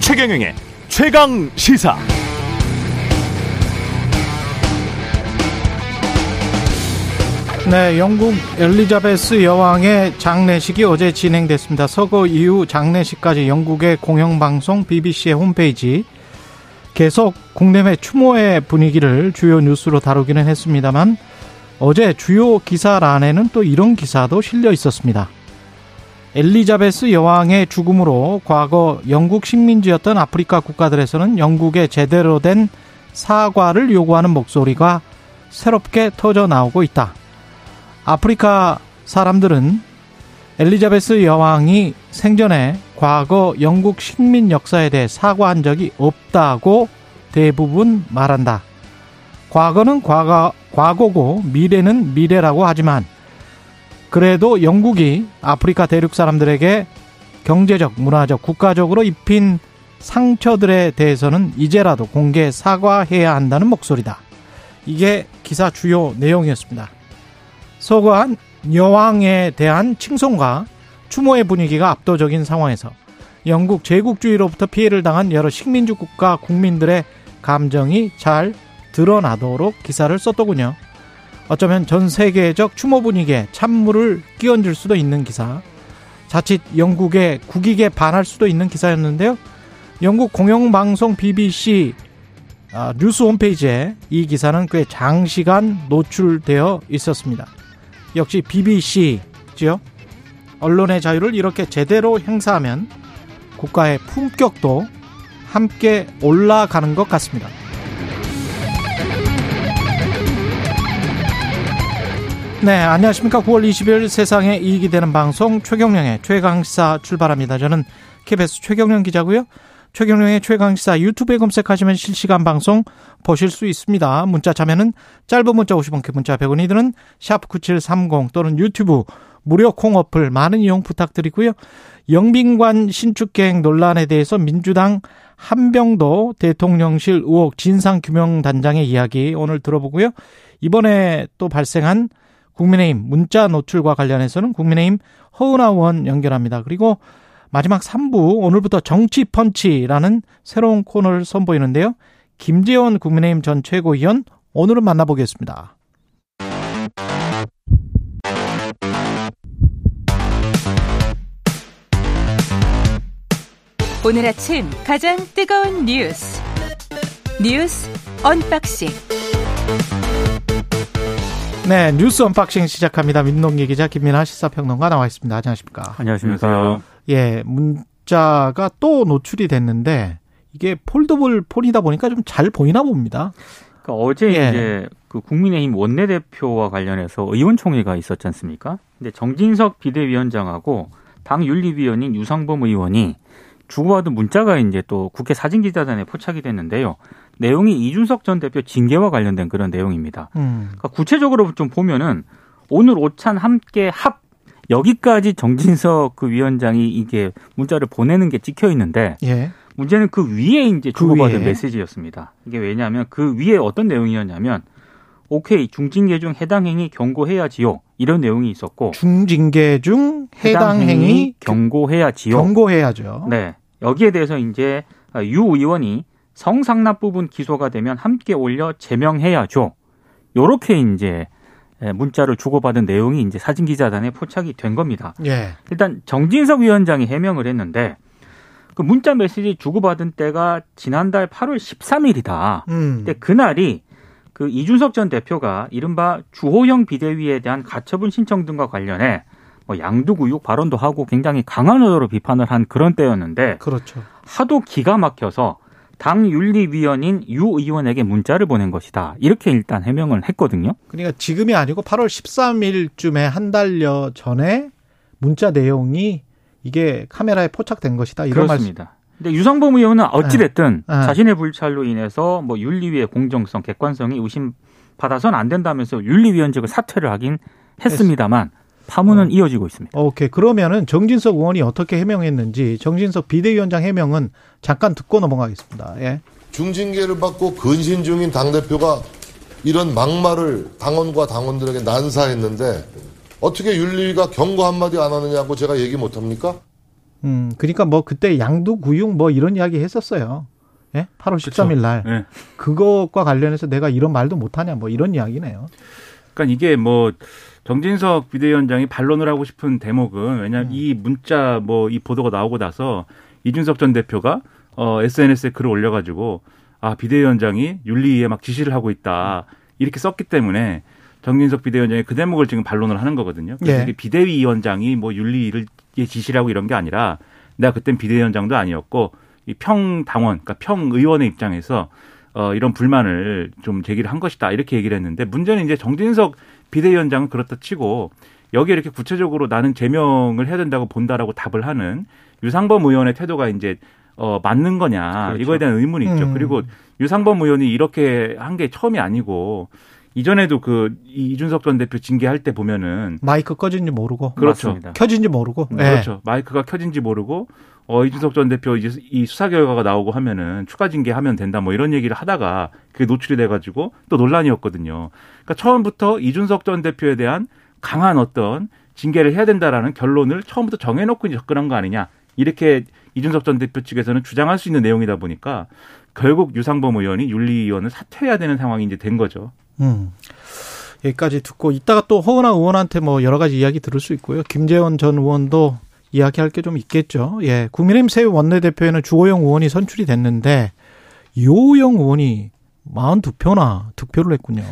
최경영의 최강 시사. 네, 영국 엘리자베스 여왕의 장례식이 어제 진행됐습니다. 서거 이후 장례식까지 영국의 공영방송 BBC의 홈페이지 계속 국내외 추모의 분위기를 주요 뉴스로 다루기는 했습니다만 어제 주요 기사란에는 또 이런 기사도 실려 있었습니다. 엘리자베스 여왕의 죽음으로 과거 영국 식민지였던 아프리카 국가들에서는 영국의 제대로 된 사과를 요구하는 목소리가 새롭게 터져 나오고 있다. 아프리카 사람들은 엘리자베스 여왕이 생전에 과거 영국 식민 역사에 대해 사과한 적이 없다고 대부분 말한다. 과거는 과거, 과거고 미래는 미래라고 하지만 그래도 영국이 아프리카 대륙 사람들에게 경제적, 문화적, 국가적으로 입힌 상처들에 대해서는 이제라도 공개 사과해야 한다는 목소리다. 이게 기사 주요 내용이었습니다. 서거한 여왕에 대한 칭송과 추모의 분위기가 압도적인 상황에서 영국 제국주의로부터 피해를 당한 여러 식민지 국가 국민들의 감정이 잘 드러나도록 기사를 썼더군요. 어쩌면 전 세계적 추모 분위기에 찬물을 끼얹을 수도 있는 기사. 자칫 영국의 국익에 반할 수도 있는 기사였는데요. 영국 공영방송 BBC 아, 뉴스 홈페이지에 이 기사는 꽤 장시간 노출되어 있었습니다. 역시 BBC죠. 언론의 자유를 이렇게 제대로 행사하면 국가의 품격도 함께 올라가는 것 같습니다. 네, 안녕하십니까. 9월 20일 세상에 이익이 되는 방송 최경령의 최강시사 출발합니다. 저는 KBS 최경령 기자고요. 최경령의 최강시사 유튜브에 검색하시면 실시간 방송 보실 수 있습니다. 문자 참여는 짧은 문자 50원, 개 문자 100원이 드는 샵9730 또는 유튜브 무료 콩 어플 많은 이용 부탁드리고요. 영빈관 신축계획 논란에 대해서 민주당 한병도 대통령실 의혹 진상규명단장의 이야기 오늘 들어보고요. 이번에 또 발생한 국민의힘 문자 노출과 관련해서는 국민의힘 허은하 의원 연결합니다. 그리고 마지막 3부 오늘부터 정치 펀치라는 새로운 코너를 선보이는데요. 김재원 국민의힘 전 최고위원 오늘은 만나보겠습니다. 오늘 아침 가장 뜨거운 뉴스 뉴스 unboxing 네, 뉴스 unboxing 시작합니다. 민동기 기자 김민아 시사평론가 나와 있습니다. 안녕하십니까? 안녕하십니까? 예, 문자가 또 노출이 됐는데 이게 foldable 폰이다 보니까 좀 잘 보이나 봅니다. 그러니까 어제 예. 이제 그 국민의힘 원내대표와 관련해서 의원총회가 있었지 않습니까? 근데 정진석 비대위원장하고 당 윤리위원인 유상범 의원이 주고받은 문자가 이제 또 국회 사진기자단에 포착이 됐는데요. 내용이 이준석 전 대표 징계와 관련된 그런 내용입니다. 음. 그러니까 구체적으로 좀 보면은 오늘 오찬 함께 합 여기까지 정진석 그 위원장이 이게 문자를 보내는 게 찍혀 있는데 예. 문제는 그 위에 이제 그 주고받은 그 메시지였습니다. 이게 왜냐하면 그 위에 어떤 내용이었냐면 오케이 중징계 중 해당 행위 경고해야지요 이런 내용이 있었고 중징계 중 해당, 해당 행위 경고해야지요. 경고해야죠. 네 여기에 대해서 이제 유 의원이 성상납 부분 기소가 되면 함께 올려 제명해야죠. 요렇게 이제 문자를 주고받은 내용이 이제 사진 기자단에 포착이 된 겁니다. 예. 일단 정진석 위원장이 해명을 했는데 그 문자 메시지 주고받은 때가 지난달 8월 13일이다. 음. 근데 그날이 그 이준석 전 대표가 이른바 주호영 비대위에 대한 가처분 신청 등과 관련해 뭐 양두구육 발언도 하고 굉장히 강한 어조로 비판을 한 그런 때였는데 그렇죠. 하도 기가 막혀서 당 윤리위원인 유 의원에게 문자를 보낸 것이다. 이렇게 일단 해명을 했거든요. 그러니까 지금이 아니고 8월 13일쯤에 한 달여 전에 문자 내용이 이게 카메라에 포착된 것이다. 이런 그렇습니다. 말씀. 근데 유상범 의원은 어찌됐든 네. 네. 자신의 불찰로 인해서 뭐 윤리위의 공정성, 객관성이 의심받아서는 안 된다면서 윤리위원직을 사퇴를 하긴 했습니다만 파문은 어. 이어지고 있습니다. 오케이. 그러면은 정진석 의원이 어떻게 해명했는지 정진석 비대위원장 해명은 잠깐 듣고 넘어가겠습니다. 예. 중징계를 받고 근신 중인 당대표가 이런 막말을 당원과 당원들에게 난사했는데 어떻게 윤리가 경고 한마디 안 하느냐고 제가 얘기 못 합니까? 음, 그러니까 뭐 그때 양도구육 뭐 이런 이야기 했었어요. 예? 8월 13일 날. 네. 그것과 관련해서 내가 이런 말도 못 하냐 뭐 이런 이야기네요. 그러니까 이게 뭐 정진석 비대위원장이 반론을 하고 싶은 대목은 왜냐하면 음. 이 문자 뭐 이 보도가 나오고 나서 이준석 전 대표가 어 SNS에 글을 올려가지고 아 비대위원장이 윤리위에 막 지시를 하고 있다 이렇게 썼기 때문에 정진석 비대위원장이 그 대목을 지금 반론을 하는 거거든요. 그래서 예. 이게 비대위원장이 뭐 윤리위를 지시를 하고 이런 게 아니라 내가 그땐 비대위원장도 아니었고 이 평 당원, 그러니까 평 의원의 입장에서 어, 이런 불만을 좀 제기를 한 것이다. 이렇게 얘기를 했는데 문제는 이제 정진석 비대위원장은 그렇다 치고 여기에 이렇게 구체적으로 나는 제명을 해야 된다고 본다라고 답을 하는 유상범 의원의 태도가 이제 어, 맞는 거냐. 그렇죠. 이거에 대한 의문이 있죠. 음. 그리고 유상범 의원이 이렇게 한 게 처음이 아니고 이전에도 그 이준석 전 대표 징계할 때 보면은 마이크 꺼진지 모르고 그렇죠. 맞습니다. 켜진지 모르고. 예. 그렇죠. 마이크가 켜진지 모르고 어 이준석 전 대표 이제 이 수사 결과가 나오고 하면은 추가 징계하면 된다 뭐 이런 얘기를 하다가 그게 노출이 돼가지고 또 논란이었거든요. 그러니까 처음부터 이준석 전 대표에 대한 강한 어떤 징계를 해야 된다라는 결론을 처음부터 정해놓고 접근한 거 아니냐 이렇게 이준석 전 대표 측에서는 주장할 수 있는 내용이다 보니까 결국 유상범 의원이 윤리위원을 사퇴해야 되는 상황이 이제 된 거죠. 음. 여기까지 듣고 이따가 또 허은하 의원한테 뭐 여러 가지 이야기 들을 수 있고요. 김재원 전 의원도 이야기할 게 좀 있겠죠. 예. 국민의힘 새 원내대표에는 주호영 의원이 선출이 됐는데 유호영 의원이 42표나 득표를 했군요.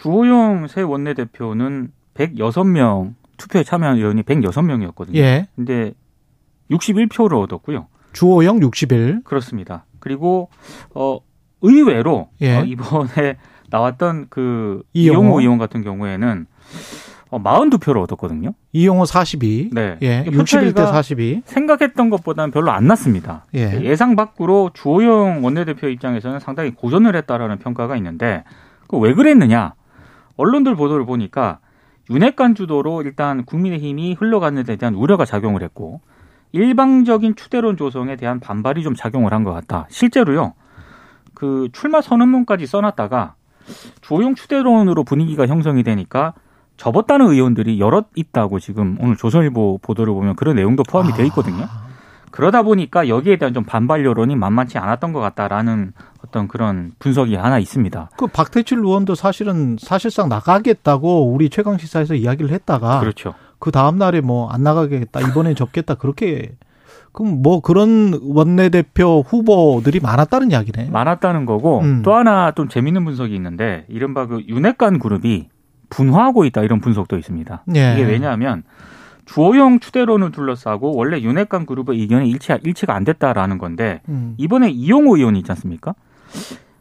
주호영 새 원내대표는 106명 투표에 참여한 의원이 106명이었거든요. 예. 근데 61표를 얻었고요. 주호영 60일. 그렇습니다. 그리고 어 의외로 예. 어, 이번에 나왔던 그. 이용호 의원 같은 경우에는 어 42표를 얻었거든요. 이용호 42. 네. 예. 이게 표 61대 차이가 42. 생각했던 것보다는 별로 안 났습니다. 예. 예상 밖으로 주호영 원내대표 입장에서는 상당히 고전을 했다라는 평가가 있는데 그왜 그랬느냐? 언론들 보도를 보니까 윤핵관 주도로 일단 국민의힘이 흘러가는 데 대한 우려가 작용을 했고 일방적인 추대론 조성에 대한 반발이 좀 작용을 한 것 같다. 실제로요. 그 출마 선언문까지 써놨다가 주호영 추대론으로 분위기가 형성이 되니까 접었다는 의원들이 여럿 있다고 지금 오늘 조선일보 보도를 보면 그런 내용도 포함이 돼 있거든요. 그러다 보니까 여기에 대한 좀 반발 여론이 만만치 않았던 것 같다라는 어떤 그런 분석이 하나 있습니다. 그 박태칠 의원도 사실은 사실상 나가겠다고 우리 최강 시사에서 이야기를 했다가 그렇죠. 그 다음 날에 뭐 안 나가겠다 이번엔 접겠다 그렇게 그럼 뭐 그런 원내대표 후보들이 많았다는 이야기네. 많았다는 거고 음. 또 하나 좀 재밌는 분석이 있는데 이른바 그 윤핵관 그룹이 분화하고 있다 이런 분석도 있습니다. 예. 이게 왜냐하면 주호영 추대론을 둘러싸고 원래 윤핵관 그룹의 의견이 일치, 일치가 안 됐다라는 건데 음. 이번에 이용호 의원이 있지 않습니까?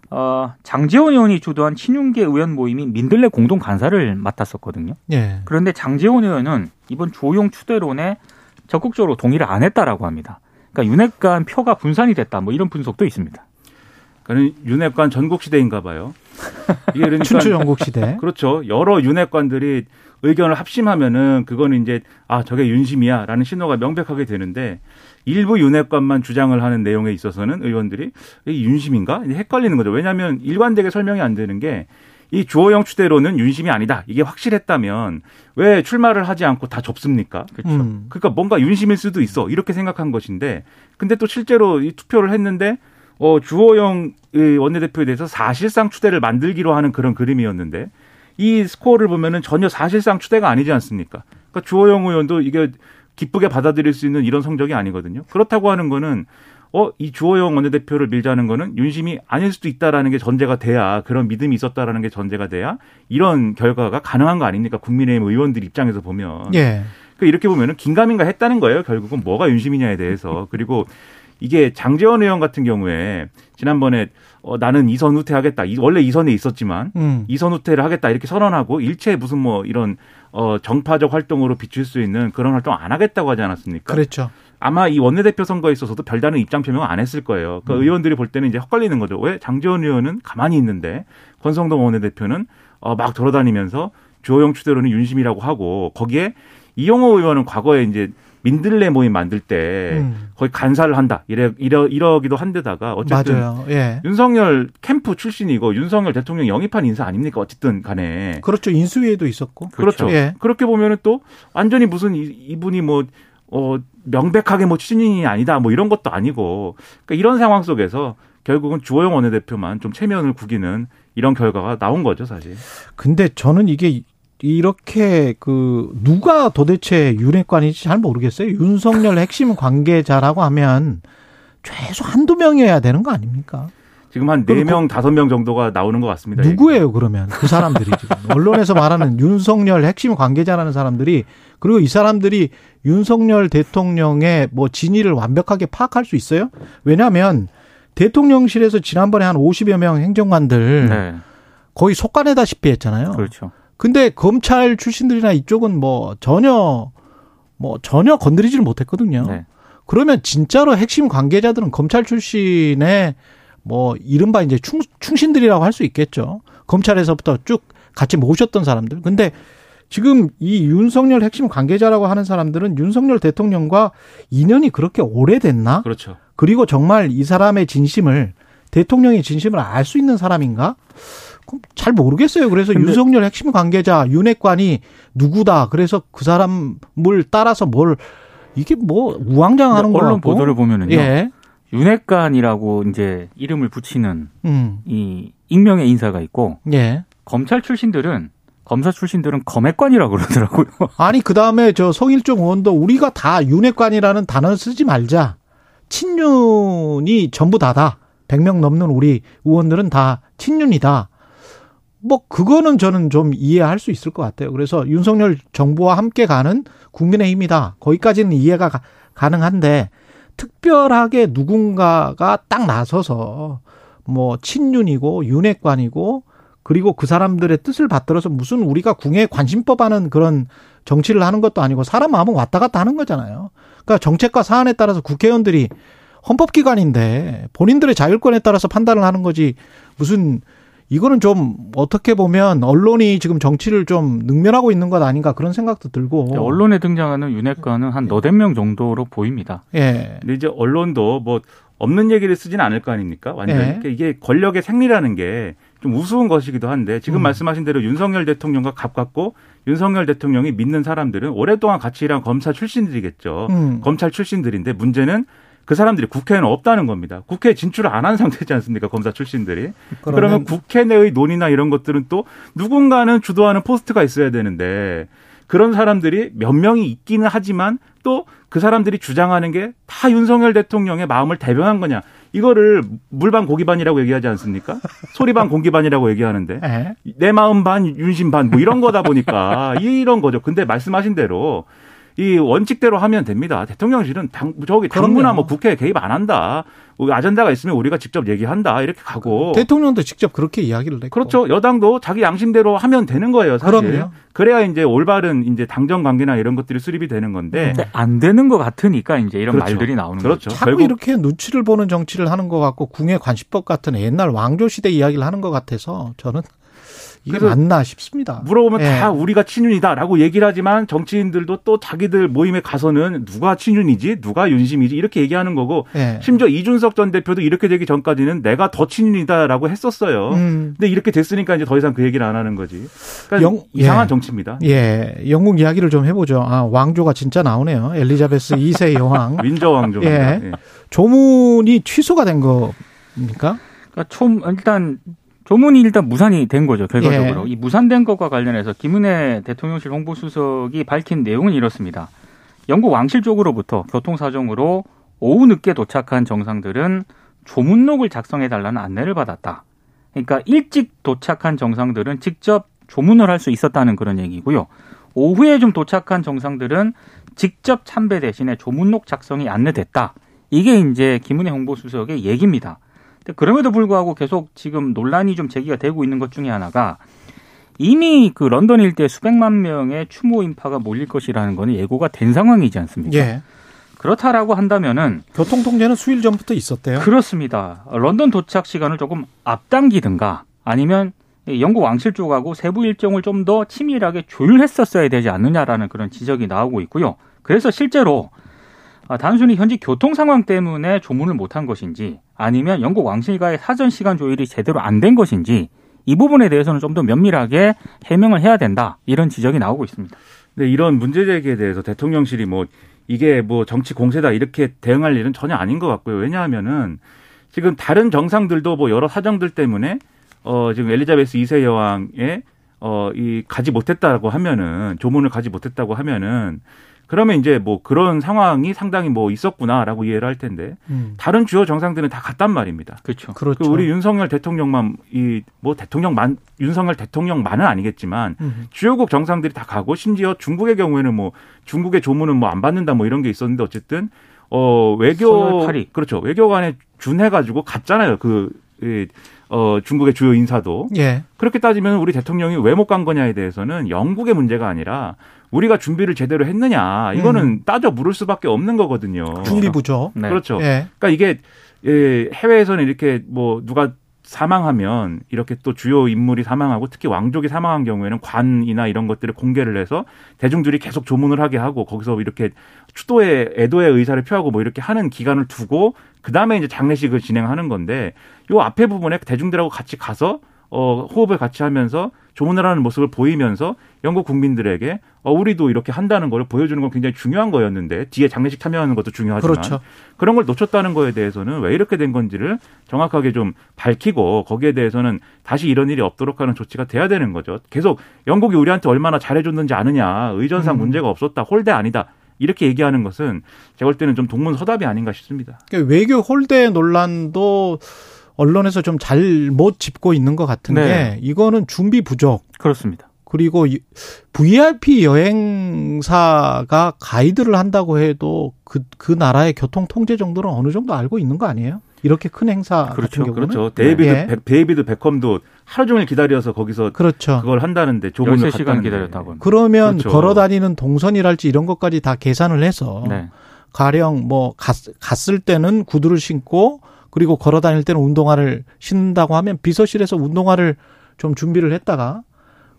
어, 장재원 의원이 주도한 친윤계 의원 모임이 민들레 공동 간사를 맡았었거든요. 예. 그런데 장재원 의원은 이번 조용 추대론에 적극적으로 동의를 안 했다라고 합니다. 그러니까 윤핵관 표가 분산이 됐다 뭐 이런 분석도 있습니다. 그는 윤핵관 전국 시대인가 봐요. 이게 그러니까 춘추 전국 시대. 그렇죠. 여러 윤핵관들이 의견을 합심하면은 그거는 이제 아 저게 윤심이야라는 신호가 명백하게 되는데 일부 윤핵관만 주장을 하는 내용에 있어서는 의원들이 이 윤심인가 이제 헷갈리는 거죠. 왜냐하면 일관되게 설명이 안 되는 게 이 주호영 추대로는 윤심이 아니다. 이게 확실했다면 왜 출마를 하지 않고 다 접습니까? 그렇죠. 음. 그러니까 뭔가 윤심일 수도 있어 이렇게 생각한 것인데 근데 또 실제로 이 투표를 했는데 어 주호영 이 원내대표에 대해서 사실상 추대를 만들기로 하는 그런 그림이었는데 이 스코어를 보면은 전혀 사실상 추대가 아니지 않습니까? 그러니까 주호영 의원도 이게 기쁘게 받아들일 수 있는 이런 성적이 아니거든요. 그렇다고 하는 거는 어, 이 주호영 원내대표를 밀자는 거는 윤심이 아닐 수도 있다라는 게 전제가 돼야 그런 믿음이 있었다라는 게 전제가 돼야 이런 결과가 가능한 거 아닙니까? 국민의힘 의원들 입장에서 보면. 예. 그 이렇게 보면은 긴가민가 했다는 거예요. 결국은 뭐가 윤심이냐에 대해서. 그리고 이게 장재원 의원 같은 경우에 지난번에 어, 나는 이선 후퇴하겠다. 이- 원래 이선에 있었지만 음. 이선 후퇴를 하겠다 이렇게 선언하고 일체 무슨 뭐 이런 어 정파적 활동으로 비출 수 있는 그런 활동 안 하겠다고 하지 않았습니까? 그랬죠. 아마 이 원내대표 선거에 있어서도 별다른 입장 표명 안 했을 거예요. 그 의원들이 볼 때는 이제 헛갈리는 거죠. 왜 장재원 의원은 가만히 있는데 권성동 원내대표는 어, 막 돌아다니면서 주호영 추대로는 윤심이라고 하고 거기에 이용호 의원은 과거에 이제 민들레 모임 만들 때 음. 거의 간사를 한다 이래 이러 이러기도 한데다가 어쨌든 맞아요. 예. 윤석열 캠프 출신이고 윤석열 대통령 영입한 인사 아닙니까 어쨌든 간에 그렇죠. 인수위에도 있었고. 그렇죠. 예. 그렇게 보면은 또 완전히 무슨 이- 이분이 뭐 어, 명백하게 뭐 친인이 아니다 뭐 이런 것도 아니고 그러니까 이런 상황 속에서 결국은 주호영 원내대표만 좀 체면을 구기는 이런 결과가 나온 거죠 사실. 근데 저는 이게 이렇게 그 누가 도대체 윤핵관인지 잘 모르겠어요. 윤석열 핵심 관계자라고 하면 최소 한두 명이어야 되는 거 아닙니까? 지금 한 네 명 다섯 명 정도가 나오는 것 같습니다. 누구예요, 그러면? 그 사람들이 지금. 언론에서 말하는 윤석열 핵심 관계자라는 사람들이, 그리고 이 사람들이 윤석열 대통령의 뭐 진위를 완벽하게 파악할 수 있어요? 왜냐하면 대통령실에서 지난번에 한 50여 명 행정관들 네. 거의 속가내다시피 했잖아요. 그렇죠. 근데 검찰 출신들이나 이쪽은 뭐 전혀 뭐 전혀 건드리지를 못했거든요. 네. 그러면 진짜로 핵심 관계자들은 검찰 출신의 뭐 이른바 이제 충, 충신들이라고 할 수 있겠죠. 검찰에서부터 쭉 같이 모셨던 사람들. 근데 지금 이 윤석열 핵심 관계자라고 하는 사람들은 윤석열 대통령과 인연이 그렇게 오래됐나? 그렇죠. 그리고 정말 이 사람의 진심을 대통령의 진심을 알 수 있는 사람인가? 그럼 잘 모르겠어요. 그래서 윤석열 핵심 관계자 윤핵관이 누구다. 그래서 그 사람을 따라서 뭘 이게 뭐 우왕좌왕하는 거 언론. 보도를 보면은요. 예. 윤핵관이라고 이제 이름을 붙이는 음. 이 익명의 인사가 있고 예. 검찰 출신들은 검사 출신들은 검핵관이라고 그러더라고요. 아니 그 다음에 저 성일종 의원도 우리가 다 윤핵관이라는 단어를 쓰지 말자. 친윤이 전부 다다. 100명 넘는 우리 의원들은 다 친윤이다. 뭐 그거는 저는 좀 이해할 수 있을 것 같아요. 그래서 윤석열 정부와 함께 가는 국민의힘이다. 거기까지는 이해가 가, 가능한데 특별하게 누군가가 딱 나서서 뭐 친윤이고 윤핵관이고 그리고 그 사람들의 뜻을 받들어서 무슨 우리가 궁예 관심법 하는 그런 정치를 하는 것도 아니고 사람 마음은 왔다 갔다 하는 거잖아요. 그러니까 정책과 사안에 따라서 국회의원들이 헌법기관인데 본인들의 자율권에 따라서 판단을 하는 거지 무슨 이거는 좀 어떻게 보면 언론이 지금 정치를 좀 능멸하고 있는 것 아닌가 그런 생각도 들고. 언론에 등장하는 윤핵관은 한 너댓 명 정도로 보입니다. 예. 근데 이제 언론도 뭐 없는 얘기를 쓰진 않을 거 아닙니까? 완전히 예. 그러니까 이게 권력의 생리라는 게 좀 우스운 것이기도 한데 지금 음. 말씀하신 대로 윤석열 대통령과 가깝고 윤석열 대통령이 믿는 사람들은 오랫동안 같이 일한 검사 출신들이겠죠. 음. 검찰 출신들인데 문제는 그 사람들이 국회에는 없다는 겁니다. 국회에 진출을 안 한 상태지 않습니까? 검사 출신들이. 그러면 국회 내의 논의나 이런 것들은 또 누군가는 주도하는 포스트가 있어야 되는데 그런 사람들이 몇 명이 있기는 하지만 또 그 사람들이 주장하는 게 다 윤석열 대통령의 마음을 대변한 거냐. 이거를 물반 고기반이라고 얘기하지 않습니까? 소리반 공기반이라고 얘기하는데 예. 내 마음 반 윤심 반 뭐 이런 거다 보니까 이런 거죠. 근데 말씀하신 대로 이 원칙대로 하면 됩니다. 대통령실은 당, 저기 당무나. 뭐 국회에 개입 안 한다. 뭐 아젠다가 있으면 우리가 직접 얘기한다. 이렇게 가고. 대통령도 직접 그렇게 이야기를 했고. 그렇죠. 여당도 자기 양심대로 하면 되는 거예요, 사실. 그럼요. 그래야 이제 올바른 이제 당정 관계나 이런 것들이 수립이 되는 건데. 근데 안 되는 것 같으니까 이제 이런 그렇죠. 말들이 나오는 그렇죠. 거죠. 자꾸 결국- 이렇게 눈치를 보는 정치를 하는 것 같고 궁예 관시법 같은 옛날 왕조 시대 이야기를 하는 것 같아서 저는 이게 맞나 싶습니다. 물어보면 예. 다 우리가 친윤이다라고 얘기를 하지만 정치인들도 또 자기들 모임에 가서는 누가 친윤이지, 누가 윤심이지 이렇게 얘기하는 거고 예. 심지어 이준석 전 대표도 이렇게 되기 전까지는 내가 더 친윤이다라고 했었어요. 음. 근데 이렇게 됐으니까 이제 더 이상 그 얘기를 안 하는 거지. 그러니까 영- 이상한 예. 정치입니다. 예, 영국 이야기를 좀 해보죠. 아, 왕조가 진짜 나오네요. 엘리자베스 2세 여왕. 윈저 왕조입니다. 예. 예. 조문이 취소가 된 겁니까? 그러니까 총 일단 조문이 일단 무산이 된 거죠 결과적으로 예. 이 무산된 것과 관련해서 김은혜 대통령실 홍보수석이 밝힌 내용은 이렇습니다. 영국 왕실 쪽으로부터 교통 사정으로 오후 늦게 도착한 정상들은 조문록을 작성해 달라는 안내를 받았다. 그러니까 일찍 도착한 정상들은 직접 조문을 할 수 있었다는 그런 얘기고요. 오후에 좀 도착한 정상들은 직접 참배 대신에 조문록 작성이 안내됐다. 이게 이제 김은혜 홍보수석의 얘기입니다. 근데 그럼에도 불구하고 계속 지금 논란이 좀 제기가 되고 있는 것 중에 하나가 이미 그 런던 일대 수백만 명의 추모 인파가 몰릴 것이라는 거는 예고가 된 상황이지 않습니까? 예. 그렇다라고 한다면은 교통 통제는 수일 전부터 있었대요. 그렇습니다. 런던 도착 시간을 조금 앞당기든가 아니면 영국 왕실 쪽하고 세부 일정을 좀 더 치밀하게 조율했었어야 되지 않느냐라는 그런 지적이 나오고 있고요. 그래서 실제로 아, 단순히 현지 교통 상황 때문에 조문을 못한 것인지 아니면 영국 왕실과의 사전 시간 조율이 제대로 안 된 것인지 이 부분에 대해서는 좀 더 면밀하게 해명을 해야 된다 이런 지적이 나오고 있습니다. 네, 이런 문제 제기에 대해서 대통령실이 뭐 이게 뭐 정치 공세다 이렇게 대응할 일은 전혀 아닌 것 같고요. 왜냐하면은 지금 다른 정상들도 뭐 여러 사정들 때문에 어 지금 엘리자베스 2세 여왕의 어이 가지 못했다고 하면은 조문을 가지 못했다고 하면은 그러면 이제 뭐 그런 상황이 상당히 뭐 있었구나라고 이해를 할 텐데 음. 다른 주요 정상들은 다 갔단 말입니다. 그렇죠. 그렇죠. 그 우리 윤석열 대통령만 이 뭐 대통령만 윤석열 대통령만은 아니겠지만 음. 주요국 정상들이 다 가고 심지어 중국의 경우에는 뭐 중국의 조문은 뭐 안 받는다 뭐 이런 게 있었는데 어쨌든 어 외교. 그렇죠 외교관에 준해 가지고 갔잖아요 그 이, 어, 중국의 주요 인사도 예. 그렇게 따지면 우리 대통령이 왜 못 간 거냐에 대해서는 영국의 문제가 아니라 우리가 준비를 제대로 했느냐 이거는 따져 물을 수밖에 없는 거거든요. 준비 부족. 네. 그렇죠. 예. 그러니까 이게 예, 해외에서는 이렇게 뭐 누가 사망하면 이렇게 또 주요 인물이 사망하고 특히 왕족이 사망한 경우에는 관이나 이런 것들을 공개를 해서 대중들이 계속 조문을 하게 하고 거기서 이렇게 추도의 애도의 의사를 표하고 뭐 이렇게 하는 기간을 두고 그 다음에 이제 장례식을 진행하는 건데 요 앞에 부분에 대중들하고 같이 가서 어 호흡을 같이 하면서 조문을 하는 모습을 보이면서 영국 국민들에게 어 우리도 이렇게 한다는 걸 보여주는 건 굉장히 중요한 거였는데 뒤에 장례식 참여하는 것도 중요하지만 그렇죠. 그런 걸 놓쳤다는 거에 대해서는 왜 이렇게 된 건지를 정확하게 좀 밝히고 거기에 대해서는 다시 이런 일이 없도록 하는 조치가 돼야 되는 거죠. 계속 영국이 우리한테 얼마나 잘해줬는지 아느냐, 의전상 음. 문제가 없었다, 홀대 아니다. 이렇게 얘기하는 것은 제가 볼 때는 좀 동문서답이 아닌가 싶습니다. 그러니까 외교 홀대 논란도 언론에서 좀 잘 못 짚고 있는 것 같은 네. 게 이거는 준비 부족 그렇습니다. 그리고 이- VIP 여행사가 가이드를 한다고 해도 그, 그 나라의 교통 통제 정도는 어느 정도 알고 있는 거 아니에요? 이렇게 큰 행사 그렇죠, 같은 경우는 그렇죠. 데이비드 예. 백- 데이비드 베컴도 하루 종일 기다려서 거기서 그렇죠. 그걸 한다는데 13시간 갔다는데. 기다렸다고. 그러면 그렇죠. 걸어 다니는 동선이랄지 이런 것까지 다 계산을 해서 네. 가령 뭐 갔, 갔을 때는 구두를 신고 그리고 걸어 다닐 때는 운동화를 신는다고 하면 비서실에서 운동화를 좀 준비를 했다가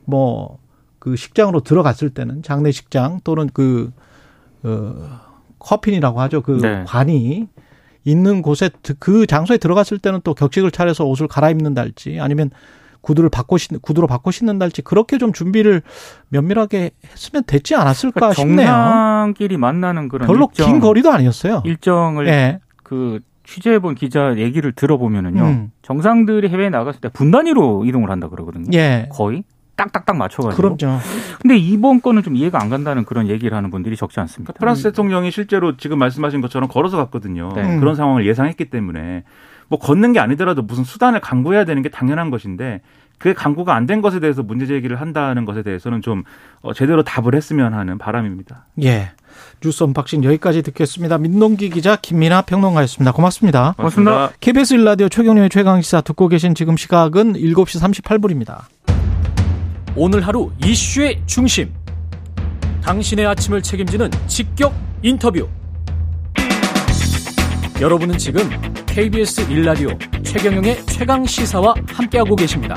뭐 그 식장으로 들어갔을 때는 장례식장 또는 그 어, coffin이라고 하죠. 그 네. 관이 있는 곳에 드- 그 장소에 들어갔을 때는 또 격식을 차려서 옷을 갈아입는달지 아니면 구두를 바꿔 신 구두로 바꿔 신는달지 그렇게 좀 준비를 면밀하게 했으면 됐지 않았을까 그러니까 싶네요. 정상끼리 만나는 그런 별로 일정, 긴 거리도 아니었어요. 일정을 예. 그 취재해본 기자 얘기를 들어보면은요. 음. 정상들이 해외에 나갔을 때 분단위로 이동을 한다 그러거든요. 예. 거의 딱딱딱 맞춰가지고. 그럼요. 근데 이번 건은 좀 이해가 안 간다는 그런 얘기를 하는 분들이 적지 않습니다. 프랑스 대통령이 실제로 지금 말씀하신 것처럼 걸어서 갔거든요. 네. 음. 그런 상황을 예상했기 때문에 뭐 걷는 게 아니더라도 무슨 수단을 강구해야 되는 게 당연한 것인데 그게 강구가 안 된 것에 대해서 문제 제기를 한다는 것에 대해서는 좀 어, 제대로 답을 했으면 하는 바람입니다. 예. 뉴스 unboxing 여기까지 듣겠습니다. 민동기 기자 김민아 평론가였습니다. 고맙습니다. 고맙습니다. KBS 1라디오 최경영의 최강시사 듣고 계신 지금 시각은 7시 38분입니다. 오늘 하루 이슈의 중심. 당신의 아침을 책임지는 직격 인터뷰. 여러분은 지금 KBS 일라디오 최경영의 최강 시사와 함께하고 계십니다.